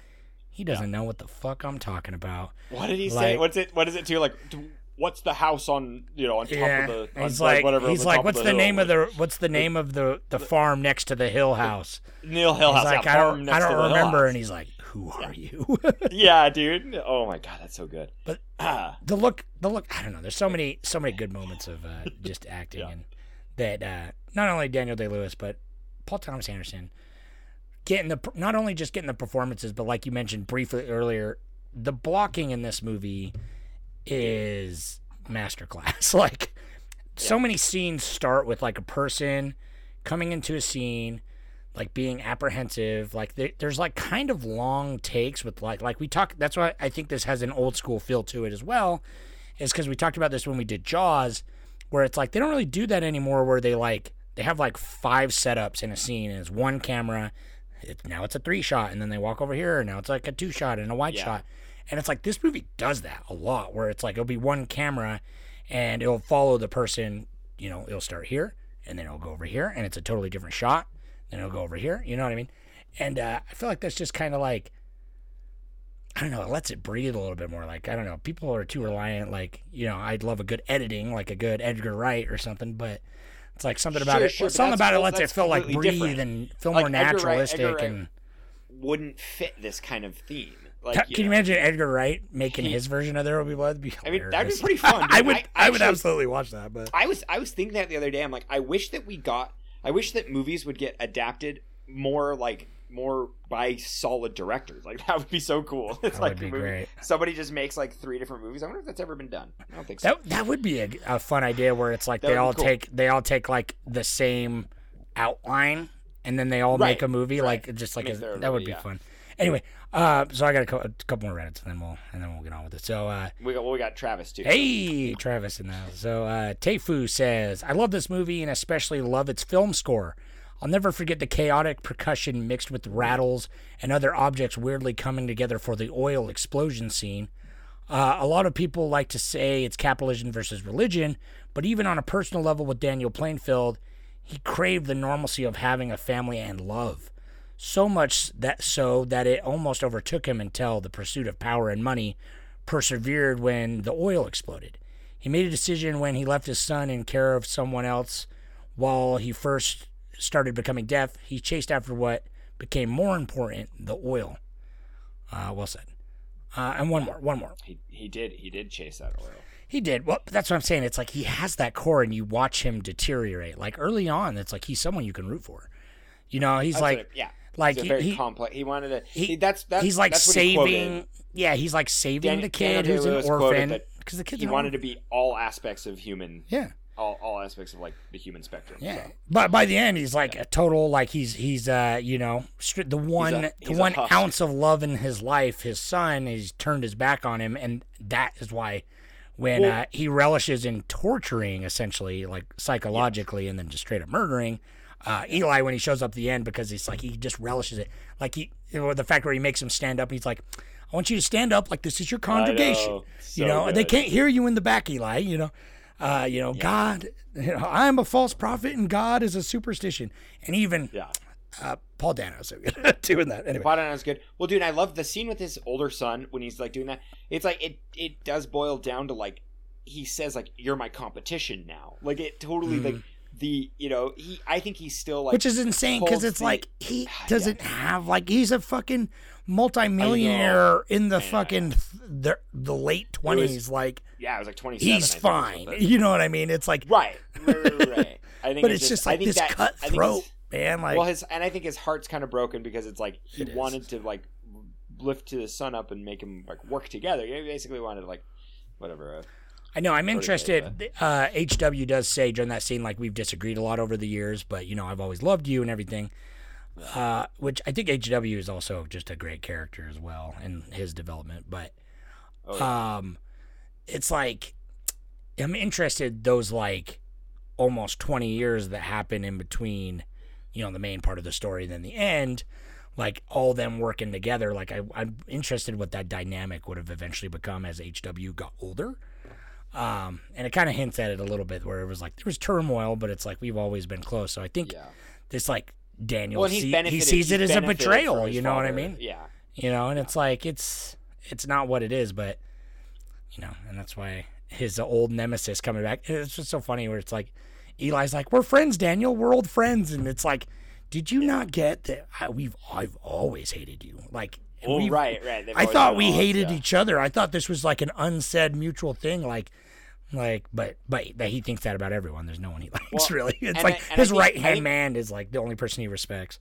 he doesn't know what the fuck I'm talking about. What did he say? What's it? What is it too? Like, d- what's the house on you know on top Yeah, of the? On, he's like, whatever. he's like, what's of the, name of the what's the name of the the farm next to the hill house? Neil Hill He's House? like, yeah, I don't, next I don't the remember, and he's like, who are you? yeah, dude. Oh my god, that's so good. But- ah, the look, the look. I don't know. There's so many, so many good moments of uh, just acting, and that uh, not only Daniel Day Lewis, but Paul Thomas Anderson getting the not only just getting the performances, but like you mentioned briefly earlier, the blocking in this movie is masterclass. like so many scenes start with like a person coming into a scene like being apprehensive like there, there's like kind of long takes with like like we talk that's why i think this has an old school feel to it as well is because we talked about this when we did jaws where it's like they don't really do that anymore where they like they have like five setups in a scene and it's one camera it, now it's a three shot and then they walk over here and now it's like a two shot and a wide Yeah. shot and it's like this movie does that a lot where it's like it'll be one camera and it'll follow the person you know it'll start here and then it'll go over here and it's a totally different shot then it'll go over here you know what i mean and uh, i feel like that's just kind of like i don't know it lets it breathe a little bit more like i don't know people are too reliant like you know i'd love a good editing like a good edgar wright or something but it's like something about Sure, it sure, something about it lets it feel like breathe different. and feel Like more Edgar Wright- naturalistic Edgar Wright and wouldn't fit this kind of theme. Like, Can you know. imagine Edgar Wright making his version of There Will Be Blood? Be I mean, that'd be pretty fun. I would, I, would actually- absolutely watch that. But I was I was thinking that the other day. I'm like, I wish that we got. I wish that movies would get adapted more like more by solid directors. Like that would be so cool. It's That like would be a movie-. Somebody just makes like three different movies. I wonder if that's ever been done. I don't think so. that that would be a, a fun idea where it's like That they all cool. take they all take like the same outline and then they all make a movie right. like just like a, Make their own that would be yeah. fun. Anyway, uh, so I got a, cou- a couple more Reddits and then we'll and then we'll get on with it. So uh, we got well, we got Travis too. Hey, Travis in the house. So, uh, Tefu says, I love this movie and especially love its film score. I'll never forget the chaotic percussion mixed with rattles and other objects weirdly coming together for the oil explosion scene. Uh, a lot of people like to say it's capitalism versus religion, but even on a personal level with Daniel Plainview, he craved the normalcy of having a family and love. So much that so that it almost overtook him until the pursuit of power and money persevered when the oil exploded. He made a decision when he left his son in care of someone else while he first started becoming deaf. He chased after what became more important the oil. Uh, well said. Uh, and one more, one more. He he did he did chase that oil. He did. Well, that's what I'm saying. It's like he has that core, and you watch him deteriorate. Like early on, it's like he's someone you can root for. You know, he's That's like, it- yeah, like He's he- very he- complex. He wanted to. he- that's that's he's like that's what he saving. Yeah, he's like saving Dan- the kid Daniel who's an orphan because the kid He wanted to be all aspects of human. Yeah. All, all aspects of like the human spectrum. Yeah, so. but by the end, he's like a total like he's he's uh you know the one a- the he's a one ounce of love in his life, his son, he's turned his back on him, and that is why when Well- uh, he relishes in torturing essentially like psychologically and then just straight up murdering. Uh, Eli when he shows up at the end because he's like he just relishes it like he you know, the fact where he makes him stand up and he's like I want you to stand up like this is your congregation know. you know and they can't hear you in the back Eli you know uh, you know, God, you know, I'm a false prophet and God is a superstition. And even Yeah. uh, Paul Dano's so good doing that. Anyway, Bottom good. Well, dude, I love the scene with his older son when he's like doing that. It's like it it does boil down to like he says like you're my competition now. Like it totally like the you know he I think he's still like which is insane because it's the- like he doesn't have like he's a fucking multimillionaire in the fucking th- the the late twenties. Like yeah it was like 27 he's think, fine. You know what I mean? It's like, right right right. I think but it's just I like think this that- cutthroat, man. Like, well his and I think his heart's kind of broken because it's like he It is. wanted to like lift to the sun up and make him like work together. He basically wanted like whatever. Uh, I know I'm interested. Uh, HW does say during that scene, like we've disagreed a lot over the years, but you know I've always loved you and everything. Uh, which I think HW is also just a great character as well in his development. But oh, yeah. um, it's like I'm interested those like almost 20 years that happen in between, you know, the main part of the story and then the end. Like all them working together, like I, I'm interested what that dynamic would have eventually become as HW got older. Um, and it kind of hints at it a little bit where it was like there was turmoil, but it's like we've always been close. So I think yeah. this like Daniel, Well, see- he sees it as a betrayal. You know what I mean? Yeah. You know, and it's like it's it's not what it is, but you know, and that's why his old nemesis coming back. It's just so funny where it's like Eli's like, "We're friends, Daniel. We're old friends," and it's like, "Did you not get that? I, we've I've always hated you." Like, Oh, we've- right, right. They've I thought we hated yeah. each other. I thought this was like an unsaid mutual thing. Like, like, but but that he thinks that about everyone. There's no one he likes Well, really. It's like I- his right hand man is like the only person he respects.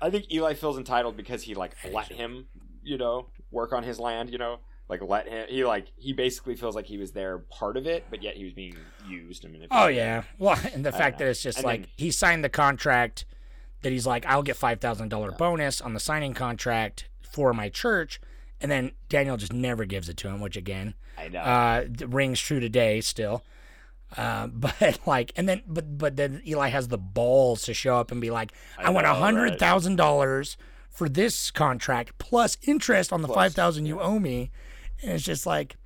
I think Eli feels entitled because he like let him, you know, work on his land. You know, like let him. He like he basically feels like he was there part of it, but yet he was being used. I mean, Oh yeah. Well, and the fact that it's just And like then- he signed the contract that he's like, I'll get five thousand dollar bonus on the signing contract for my church, and then Daniel just never gives it to him, which again, I know. uh, rings true today still. Uh, but like, and then, but but then Eli has the balls to show up and be like, I, want a hundred thousand dollars for this contract plus interest on the Plus, five thousand you owe me, and it's just like,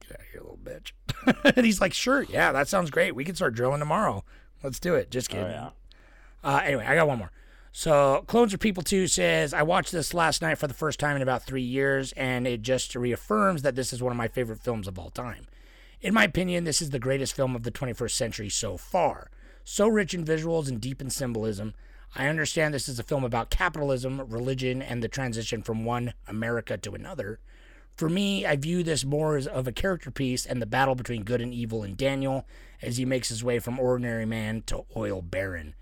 get out of here, little bitch. and he's like, sure, yeah, that sounds great. We can start drilling tomorrow. Let's do it. Just oh kidding. yeah. Uh, anyway, I got one more. So, Clones Are People 2 says, I watched this last night for the first time in about three years, and it just reaffirms that this is one of my favorite films of all time. In my opinion, this is the greatest film of the 21st century so far. So rich in visuals and deep in symbolism. I understand this is a film about capitalism, religion, and the transition from one America to another. For me, I view this more as of a character piece and the battle between good and evil in Daniel as he makes his way from ordinary man to oil baron.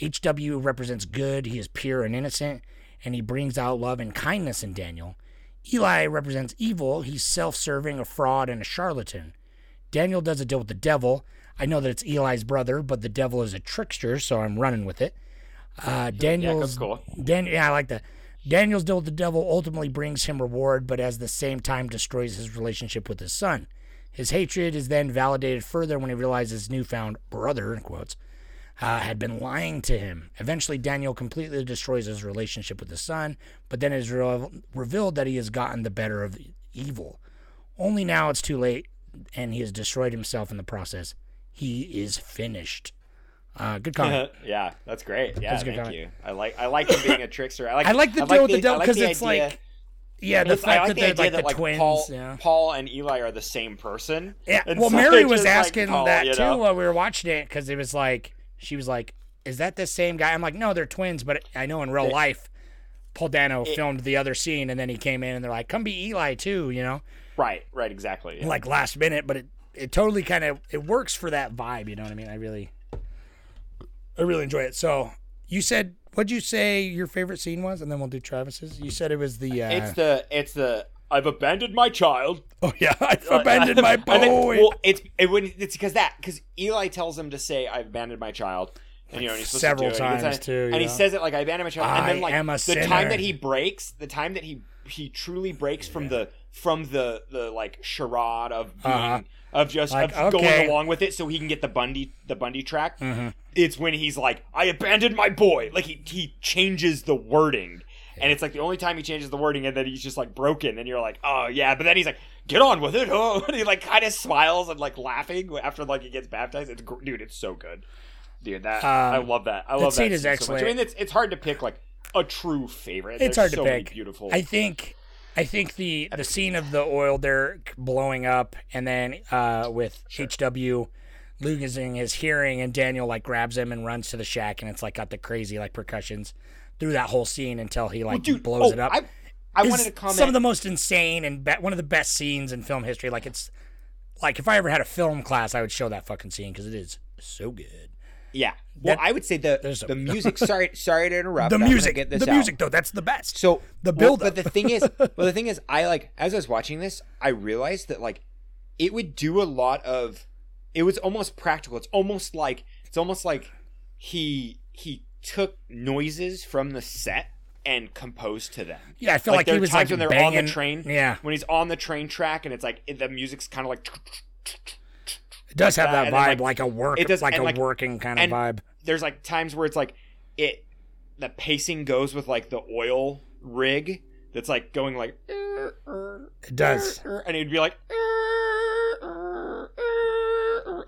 HW represents good, he is pure and innocent, and he brings out love and kindness in Daniel. Eli represents evil, he's self serving, a fraud, and a charlatan. Daniel does a deal with the devil. I know that it's Eli's brother, but the devil is a trickster, so I'm running with it. Uh, Daniel's cool. Dan- yeah, I like that. Daniel's deal with the devil ultimately brings him reward, but at the same time destroys his relationship with his son. His hatred is then validated further when he realizes his newfound brother, in quotes, uh, had been lying to him. Eventually, Daniel completely destroys his relationship with his son, but then it is re- revealed that he has gotten the better of evil. Only now it's too late, and he has destroyed himself in the process. He is finished. Uh, good comment. yeah, that's great. Yeah, That's thank comment. you. I like I like him being a trickster. I like I like the deal with the devil I like because it's idea- like, yeah, the it's- I fact like that the they're like the like twins. Paul, yeah. Paul and Eli are the same person. Yeah, well, Mary was like asking Paul, that you too know? while we were watching it because it was like she was like, "Is that the same guy?" I'm like, "No, they're twins," but I know in real life, Paul Dano filmed the other scene and then he came in and they're like, "Come be Eli too," you know, Right, right, exactly. yeah. like last minute, but it it totally kind of it works for that vibe. You know what I mean? I really, I really enjoy it. So you said, what'd you say your favorite scene was, and then we'll do Travis's. You said it was the. Uh, It's the it's the I've abandoned my child. oh yeah, I've abandoned my And then- boy. well, it's it when it's because that because Eli tells him to say I've abandoned my child. And, you know, and Several to do it. He times, too, and he says it like I abandoned my child. and I then like am a the sinner. time that he breaks, the time that he he truly breaks from the from the the like charade of being Uh-huh. of just Like, of okay. Mm-hmm. going along with it, so he can get the Bandy the Bandy tract. It's when he's like, "I abandoned my boy." Like he he changes the wording, and it's like the only time he changes the wording, and then he's just like broken, and you're like, "Oh yeah," but then he's like, "Get on with it," oh, and he like kind of smiles and like laughing after like he gets baptized. It's gr- dude, it's so good, dude. That I love that. I love that scene is so much. I mean, it's it's hard to pick like a true favorite. it's There's hard to so many pick. Beautiful. I think, I think the the scene of the oil there blowing up, and then uh, with HW losing his hearing, and Daniel like grabs him and runs to the shack, and it's like got the crazy like percussions through that whole scene until he like dude, blows oh, it up. I, I wanted to comment. some of the most insane and be- one of the best scenes in film history. Like it's like if I ever had a film class, I would show that fucking scene because it is so good. yeah. Well, that- I would say the there's a- the music. Sorry, sorry to interrupt. The music, the out. music though, that's the best. So The well, build but the thing is, well, the thing is, I like as I was watching this, I realized that like it would do a lot of. It was almost practical. It's almost like it's almost like he he took noises from the set and composed to them. Yeah, I feel like, there he was times like when they're on the train. Yeah, when he's on the train track and it's like the music's kind of like it does have uh, that, that vibe, like, like, a work, it does- like a like- working kind of vibe. there's like times where it's like it the pacing goes with like the oil rig that's like going like It does. and he'd be like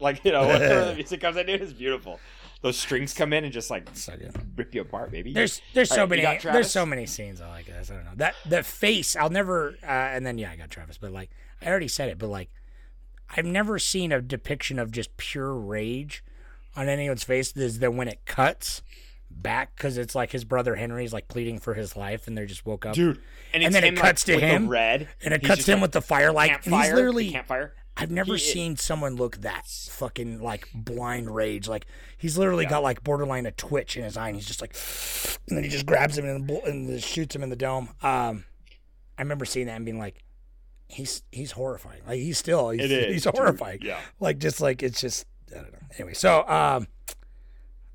like you know the music comes in it is beautiful those strings come in and just like So good. rip you apart baby There's there's All so right, many there's so many scenes I like this. I don't know that the face. I'll never uh, and then yeah I got Travis, but like I already said it, but like I've never seen a depiction of just pure rage on anyone's face. Is that when it cuts back because it's like his brother Henry's like pleading for his life and they just woke up, dude and, And it's then it cuts to like, with him, red and it He's cuts him like, with the fire like campfire he's literally campfire I've never He- seen someone look that fucking like blind rage. Like he's literally got like borderline a twitch in his eye, and he's just like, and then he just grabs him and, and shoots him in the dome. Um, I remember seeing that and being like, he's he's horrifying. Like he's still he's, It is, he's dude. horrifying. Yeah. Like just like it's just I don't know. Anyway, so um,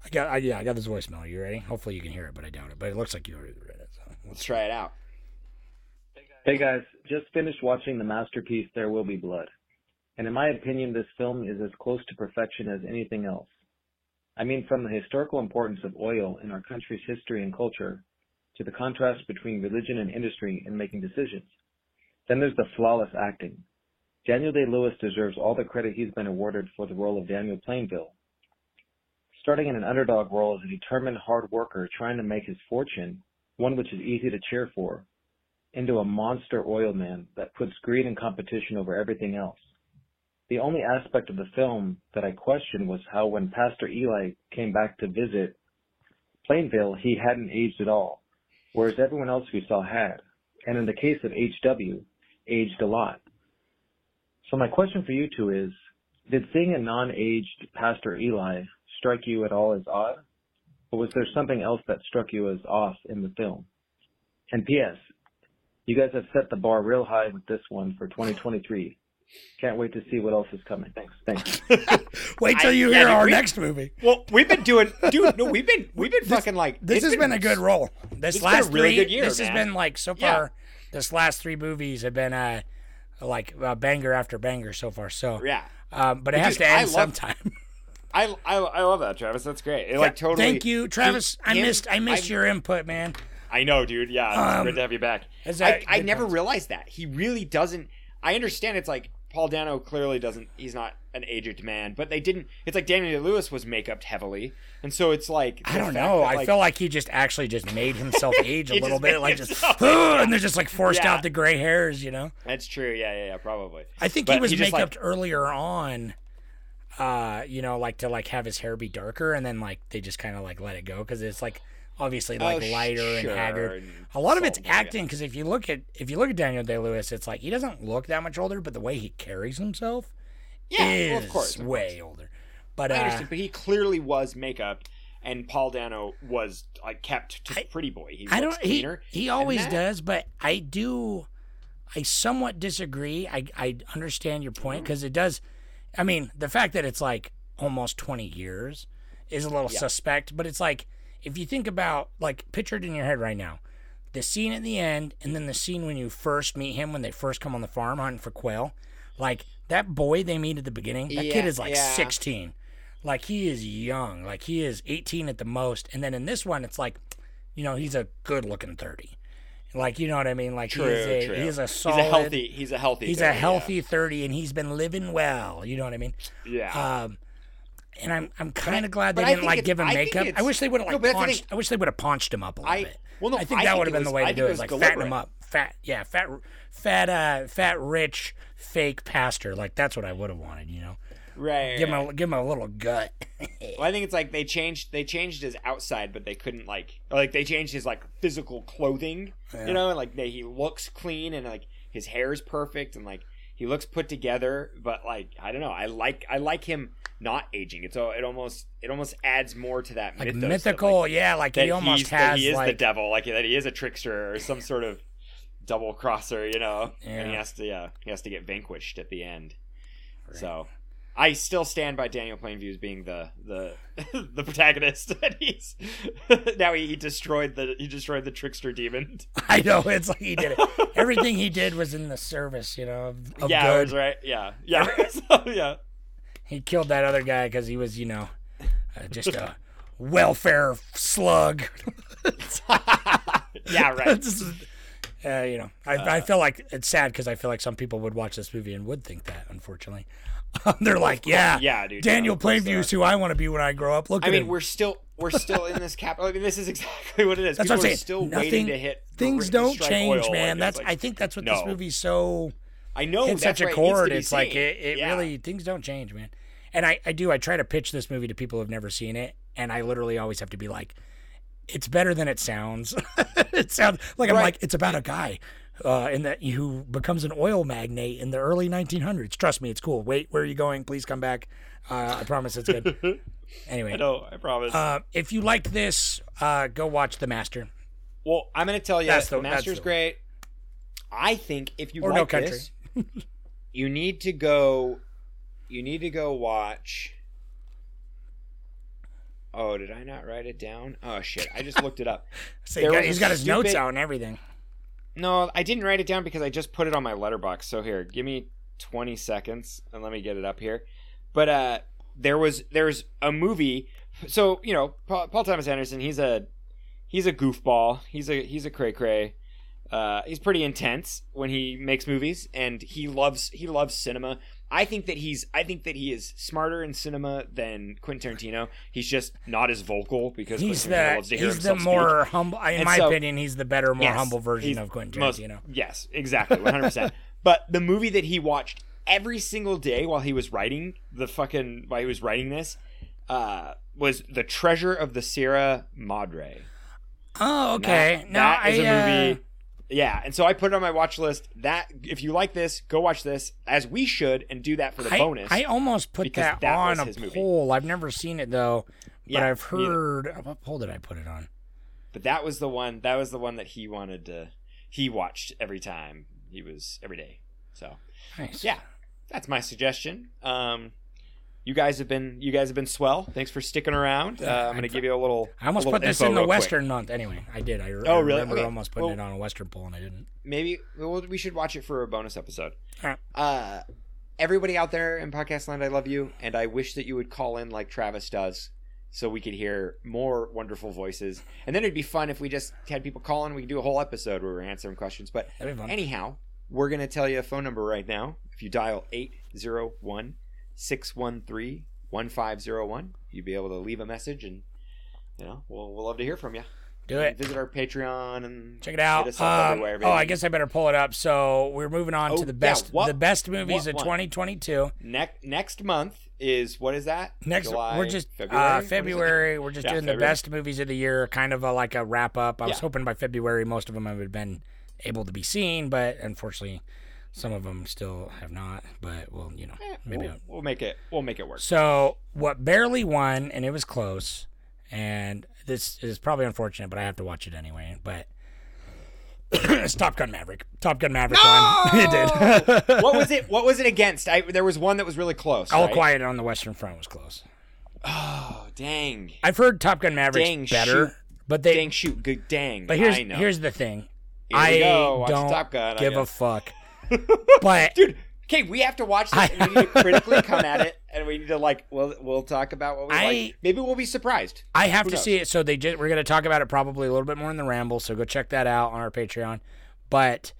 I got I, yeah I got this voicemail. You ready? Hopefully you can hear it, but I doubt it. But it looks like you already read it. So let's try it out Hey guys, just finished watching the masterpiece There Will Be Blood. And in my opinion, this film is as close to perfection as anything else. I mean, from the historical importance of oil in our country's history and culture to the contrast between religion and industry in making decisions. Then there's the flawless acting. Daniel Day-Lewis deserves all the credit he's been awarded for the role of Daniel Plainview. Starting in an underdog role as a determined hard worker trying to make his fortune, one which is easy to cheer for, into a monster oil man that puts greed and competition over everything else. The only aspect of the film that I questioned was how when Pastor Eli came back to visit Plainview, he hadn't aged at all, whereas everyone else we saw had. And in the case of HW, aged a lot. So my question for you two is, did seeing a non-aged Pastor Eli strike you at all as odd? Or was there something else that struck you as off in the film? And P.S. You guys have set the bar real high with this one for 2023. Can't wait to see what else is coming. Thanks. Thanks. wait till I- you yeah, hear dude, our we- next movie. well we've been doing dude no we've been we've been fucking like This has been, a good roll. This it's been a last really three, good year, This has been like so Yeah. far. This last three movies have been uh like uh, banger after banger so far. So yeah um, but it Dude, has to end I end love- sometime. I, I I love that, Travis. That's great. It, like totally. Thank you, Travis. I him- missed I missed I- your input, man. I know, dude. Yeah, it's Um, great to have you back. I, I never points? realized that he really doesn't. I understand it's like Paul Dano clearly doesn't. He's not an aged man, but they didn't. It's like Daniel Lewis was makeup heavily, and so it's like I don't know. that, I feel like he just actually just made himself age a little bit, like just and they're just like forced Yeah. out the gray hairs, you know. that's true. Yeah, yeah, yeah, probably. I think But he was he just, make like- up earlier on, uh, you know, like to like have his hair be darker, and then like they just kind of like let it go because it's like obviously like Oh, lighter and haggard. A lot of it's salt, acting because if you look at if you look at Daniel Day Lewis, it's like he doesn't look that much older, but the way he carries himself Yeah, is well, of course, of way older. But I uh, understand, but he clearly was makeup, and Paul Dano was like kept to I- pretty boy. He I don't. He, cleaner. he always that- does, but I do. I somewhat disagree. I I understand your point Mm-hmm. because it does. I mean, the fact that it's like almost twenty years is a little Yeah. suspect, but it's like if you think about like picture it in your head right now, the scene at the end, and then the scene when you first meet him when they first come on the farm hunting for quail, like that boy they meet at the beginning. That kid is like yeah. sixteen. Like he is young. Like he is 18 at the most. And then in this one, it's like, you know, he's a good looking 30. Like, you know what I mean? Like True, he's a true. he's a solid He's a healthy. He's a healthy. He's thing, a healthy 30, and he's been living well. You know what I mean? Yeah. yeah. Um, and I'm I'm kind of glad they didn't like give him I makeup. I wish they would have like that's paunched. I wish they would have paunched him up a little I- bit. well, no, I think I that would have been the way to do it it. was Like fatten him up, fat, yeah, fat, fat, uh, fat, rich, fake pastor. Like that's what I would have wanted. You know, right. give him right. a give him a little gut. Well, I think it's like they changed they changed his outside, but they couldn't like like they changed his like physical clothing. You know, and like they, he looks clean and like his hair is perfect and like he looks put together. But like I don't know, I like I like him not aging. It's all it almost it almost adds more to that like mythical, like, yeah. Like that he almost has he is like the devil, like that he is a trickster or some sort of double crosser, you know. And he has to yeah he has to get vanquished at the end. So I still stand by Daniel Plainview as being the the the protagonist. And he's now he, he destroyed the he destroyed the trickster demon. I know it's like he did it. Everything he did was in the service, you know, of, of yeah, good. right. Yeah, yeah, so, yeah. He killed that other guy because he was, you know, uh, just a welfare slug. Yeah, right. Uh, you know, I, I feel like it's sad because I feel like some people would watch this movie and would think that. Unfortunately, they're like, "Yeah, yeah, dude, Daniel yeah, of course they Plainview's who I want to be when I grow up." Look I at mean, him. we're still we're still in this cap. I mean, this is exactly what it is. That's People what I'm saying. still Nothing, waiting to hit things don't change, man. That's like- I think that's what this no. movie's so I know that's such a why it needs to chord. It's like it, it Yeah. really things don't change, man. And I, I do I try to pitch this movie to people who've never seen it, and I literally always have to be like, it's better than it sounds. it sounds like I'm like it's about a guy. Uh, in that who becomes an oil magnate in the early 1900s. Trust me, it's cool. Wait, where are you going? Please come back. Uh, I promise it's good. Anyway, I know. I promise. uh, if you like this, uh, go watch The Master. Well, I'm going to tell you, That's the- the Master's the- great. I think if you Or like No Country. this, you need to go. You need to go watch. Oh, did I not write it down? Oh shit! I just looked it up. So he got, he's got his notes out and everything. No, I didn't write it down because I just put it on my Letterboxd. So here, give me 20 seconds and let me get it up here. But uh there was there's a movie. So, you know, Paul, Paul Thomas Anderson, he's a he's a goofball. He's a he's a cray cray. Uh, he's pretty intense when he makes movies, and he loves he loves cinema. I think that he's I think that he is smarter in cinema than Quentin Tarantino. He's just not as vocal because He's Quentin the loves to hear he's the himself speak. more humble. In And my so- opinion, he's the better, more Yes, humble version of Quentin most- Tarantino. yes, exactly, one hundred percent. But the movie that he watched every single day while he was writing the fucking while he was writing this uh, was the Treasure of the Sierra Madre. Oh, okay. That- no, that is I, a uh, movie. Yeah, and so I put it on my watch list. That if you like this, go watch this as we should, and do that for the I, bonus. I almost put that, that on a movie. poll. I've never seen it though, but Yeah, I've neither. heard. What poll did I put it on? but that was the one. That was the one that he wanted to. He watched every time he was every day. So Nice. yeah, that's my suggestion. Um, you guys have been you guys have been swell. Thanks for sticking around. Uh, I'm going to give you a little. I almost little put this in the quick. Western month. Anyway, I did. I, I Oh, really? remember Okay. almost putting Well- it on a Western poll, and I didn't. Maybe well, we should watch it for a bonus episode. Uh, everybody out there in podcast land, I love you, and I wish that you would call in like Travis does, so we could hear more wonderful voices. And then it'd be fun if we just had people call in. We could do a whole episode where we're answering questions. But That'd be fun. anyhow, we're gonna tell you a phone number right now. If you dial 801 613 1501, You'd be able to leave a message and you know, we'll, we'll love to hear from you. Do it. Visit our Patreon and Check it out. hit us up Um, oh, I guess I better pull it up. So we're moving on Oh, to the yeah, best, what- the best movies of 2022. next next month is what is that? Next, July, we're just February. uh, is it? February. We're just Yeah, doing the best movies of the year, kind of a, like a wrap up. I was hoping by February most of them would have been able to be seen, but unfortunately, some of them still have not. But well, you know, eh, maybe. We'll, we'll make it. We'll make it work. So what barely won, and it was close, and this is probably unfortunate, but I have to watch it anyway. But it's Top Gun Maverick. Top Gun Maverick won. it did. what was it? What was it against? I, there was one that was really close. All right? Quiet on the Western Front was close. Oh dang! I've heard Top Gun Maverick's Dang, better, shoot. but they Dang shoot! Good dang! But here's I know. here's the thing. Here I go. Don't Top Gun, give a fuck. but dude. Okay, we have to watch this. and we need to critically come at it, and we need to like. We'll we'll talk about what we I- like. Maybe we'll be surprised. I have Who to knows? see it. So they just we're gonna talk about it probably a little bit more in the ramble. So go check that out on our Patreon. But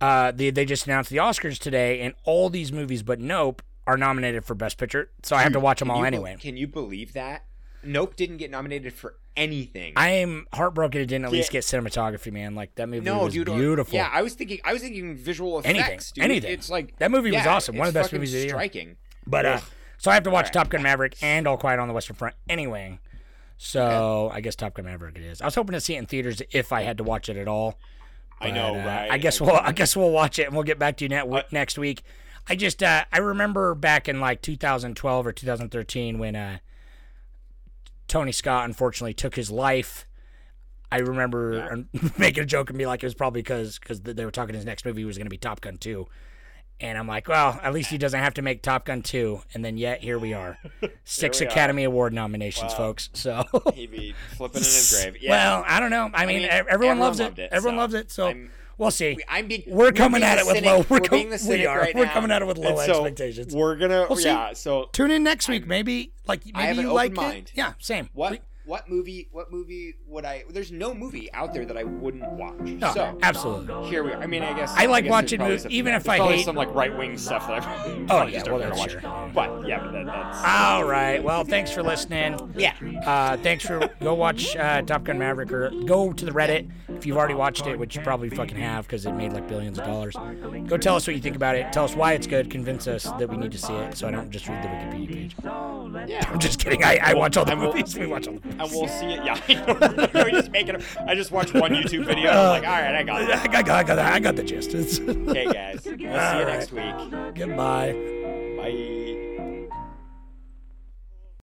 uh, they they just announced the Oscars today, and all these movies but Nope are nominated for Best Picture. So I have to watch them all you anyway. Can you believe that? Nope didn't get nominated for anything. I am heartbroken it didn't at least get cinematography, man. Like that movie no, was dude. beautiful. Yeah, I was thinking. I was thinking visual effects. Anything, dude. anything. It's like That movie was awesome. One of the best movies of the year. Striking. But uh, so I have to watch Alright. Top Gun Maverick and All Quiet on the Western Front anyway. So I guess Top Gun Maverick it is. I was hoping to see it in theaters if I had to watch it at all. I know, But, uh. I guess we'll I guess we'll watch it and we'll get back to you ne- next week. I just uh, I remember back in like 2012 or 2013 when uh, Tony Scott unfortunately took his life. I remember um, making a joke and be like it was probably because because they were talking his next movie was going to be Top Gun 2. And I'm like, well, at least he doesn't have to make Top Gun 2. And then yet here we are. Six we are. Academy Award nominations, Wow. folks. So He'd be flipping in his grave. Yeah. Well, I don't know. I mean, mean, everyone, everyone loves it. it, Everyone so loves it. So I'm- we'll see. I'm being, we're coming at it with cynic. low. We're, We're com- being the we are. right We're now. coming at it with low so expectations. We're gonna, We'll see. yeah. So Tune in next week. Maybe like maybe I have an you like mind. it. Yeah, same. what what movie? What movie would I? There's no movie out there that I wouldn't watch. No, so absolutely. here we are. I mean, I guess I like guess watching movies, some- even if I hate- some like right wing stuff that I. Oh, probably yeah, just well, that's watch. sure. But yeah, but that, that's All right. Well, thanks for listening. yeah. Uh, thanks for go watch uh, Top Gun Maverick or go to the Reddit if you've already watched it, which you probably fucking have because it made like billions of dollars. Go tell us what you think about it. Tell us why it's good. Convince us that we need to see it, so I don't just read the Wikipedia page. Yeah. I'm just kidding. I, I watch all the movies. We watch all the movies. And we'll see it. Yeah, we just make it. I just watched one YouTube video. And I'm like, all right, I got it. I got, I got, I got the gist. Okay, guys. We'll see you next week. Goodbye. Bye.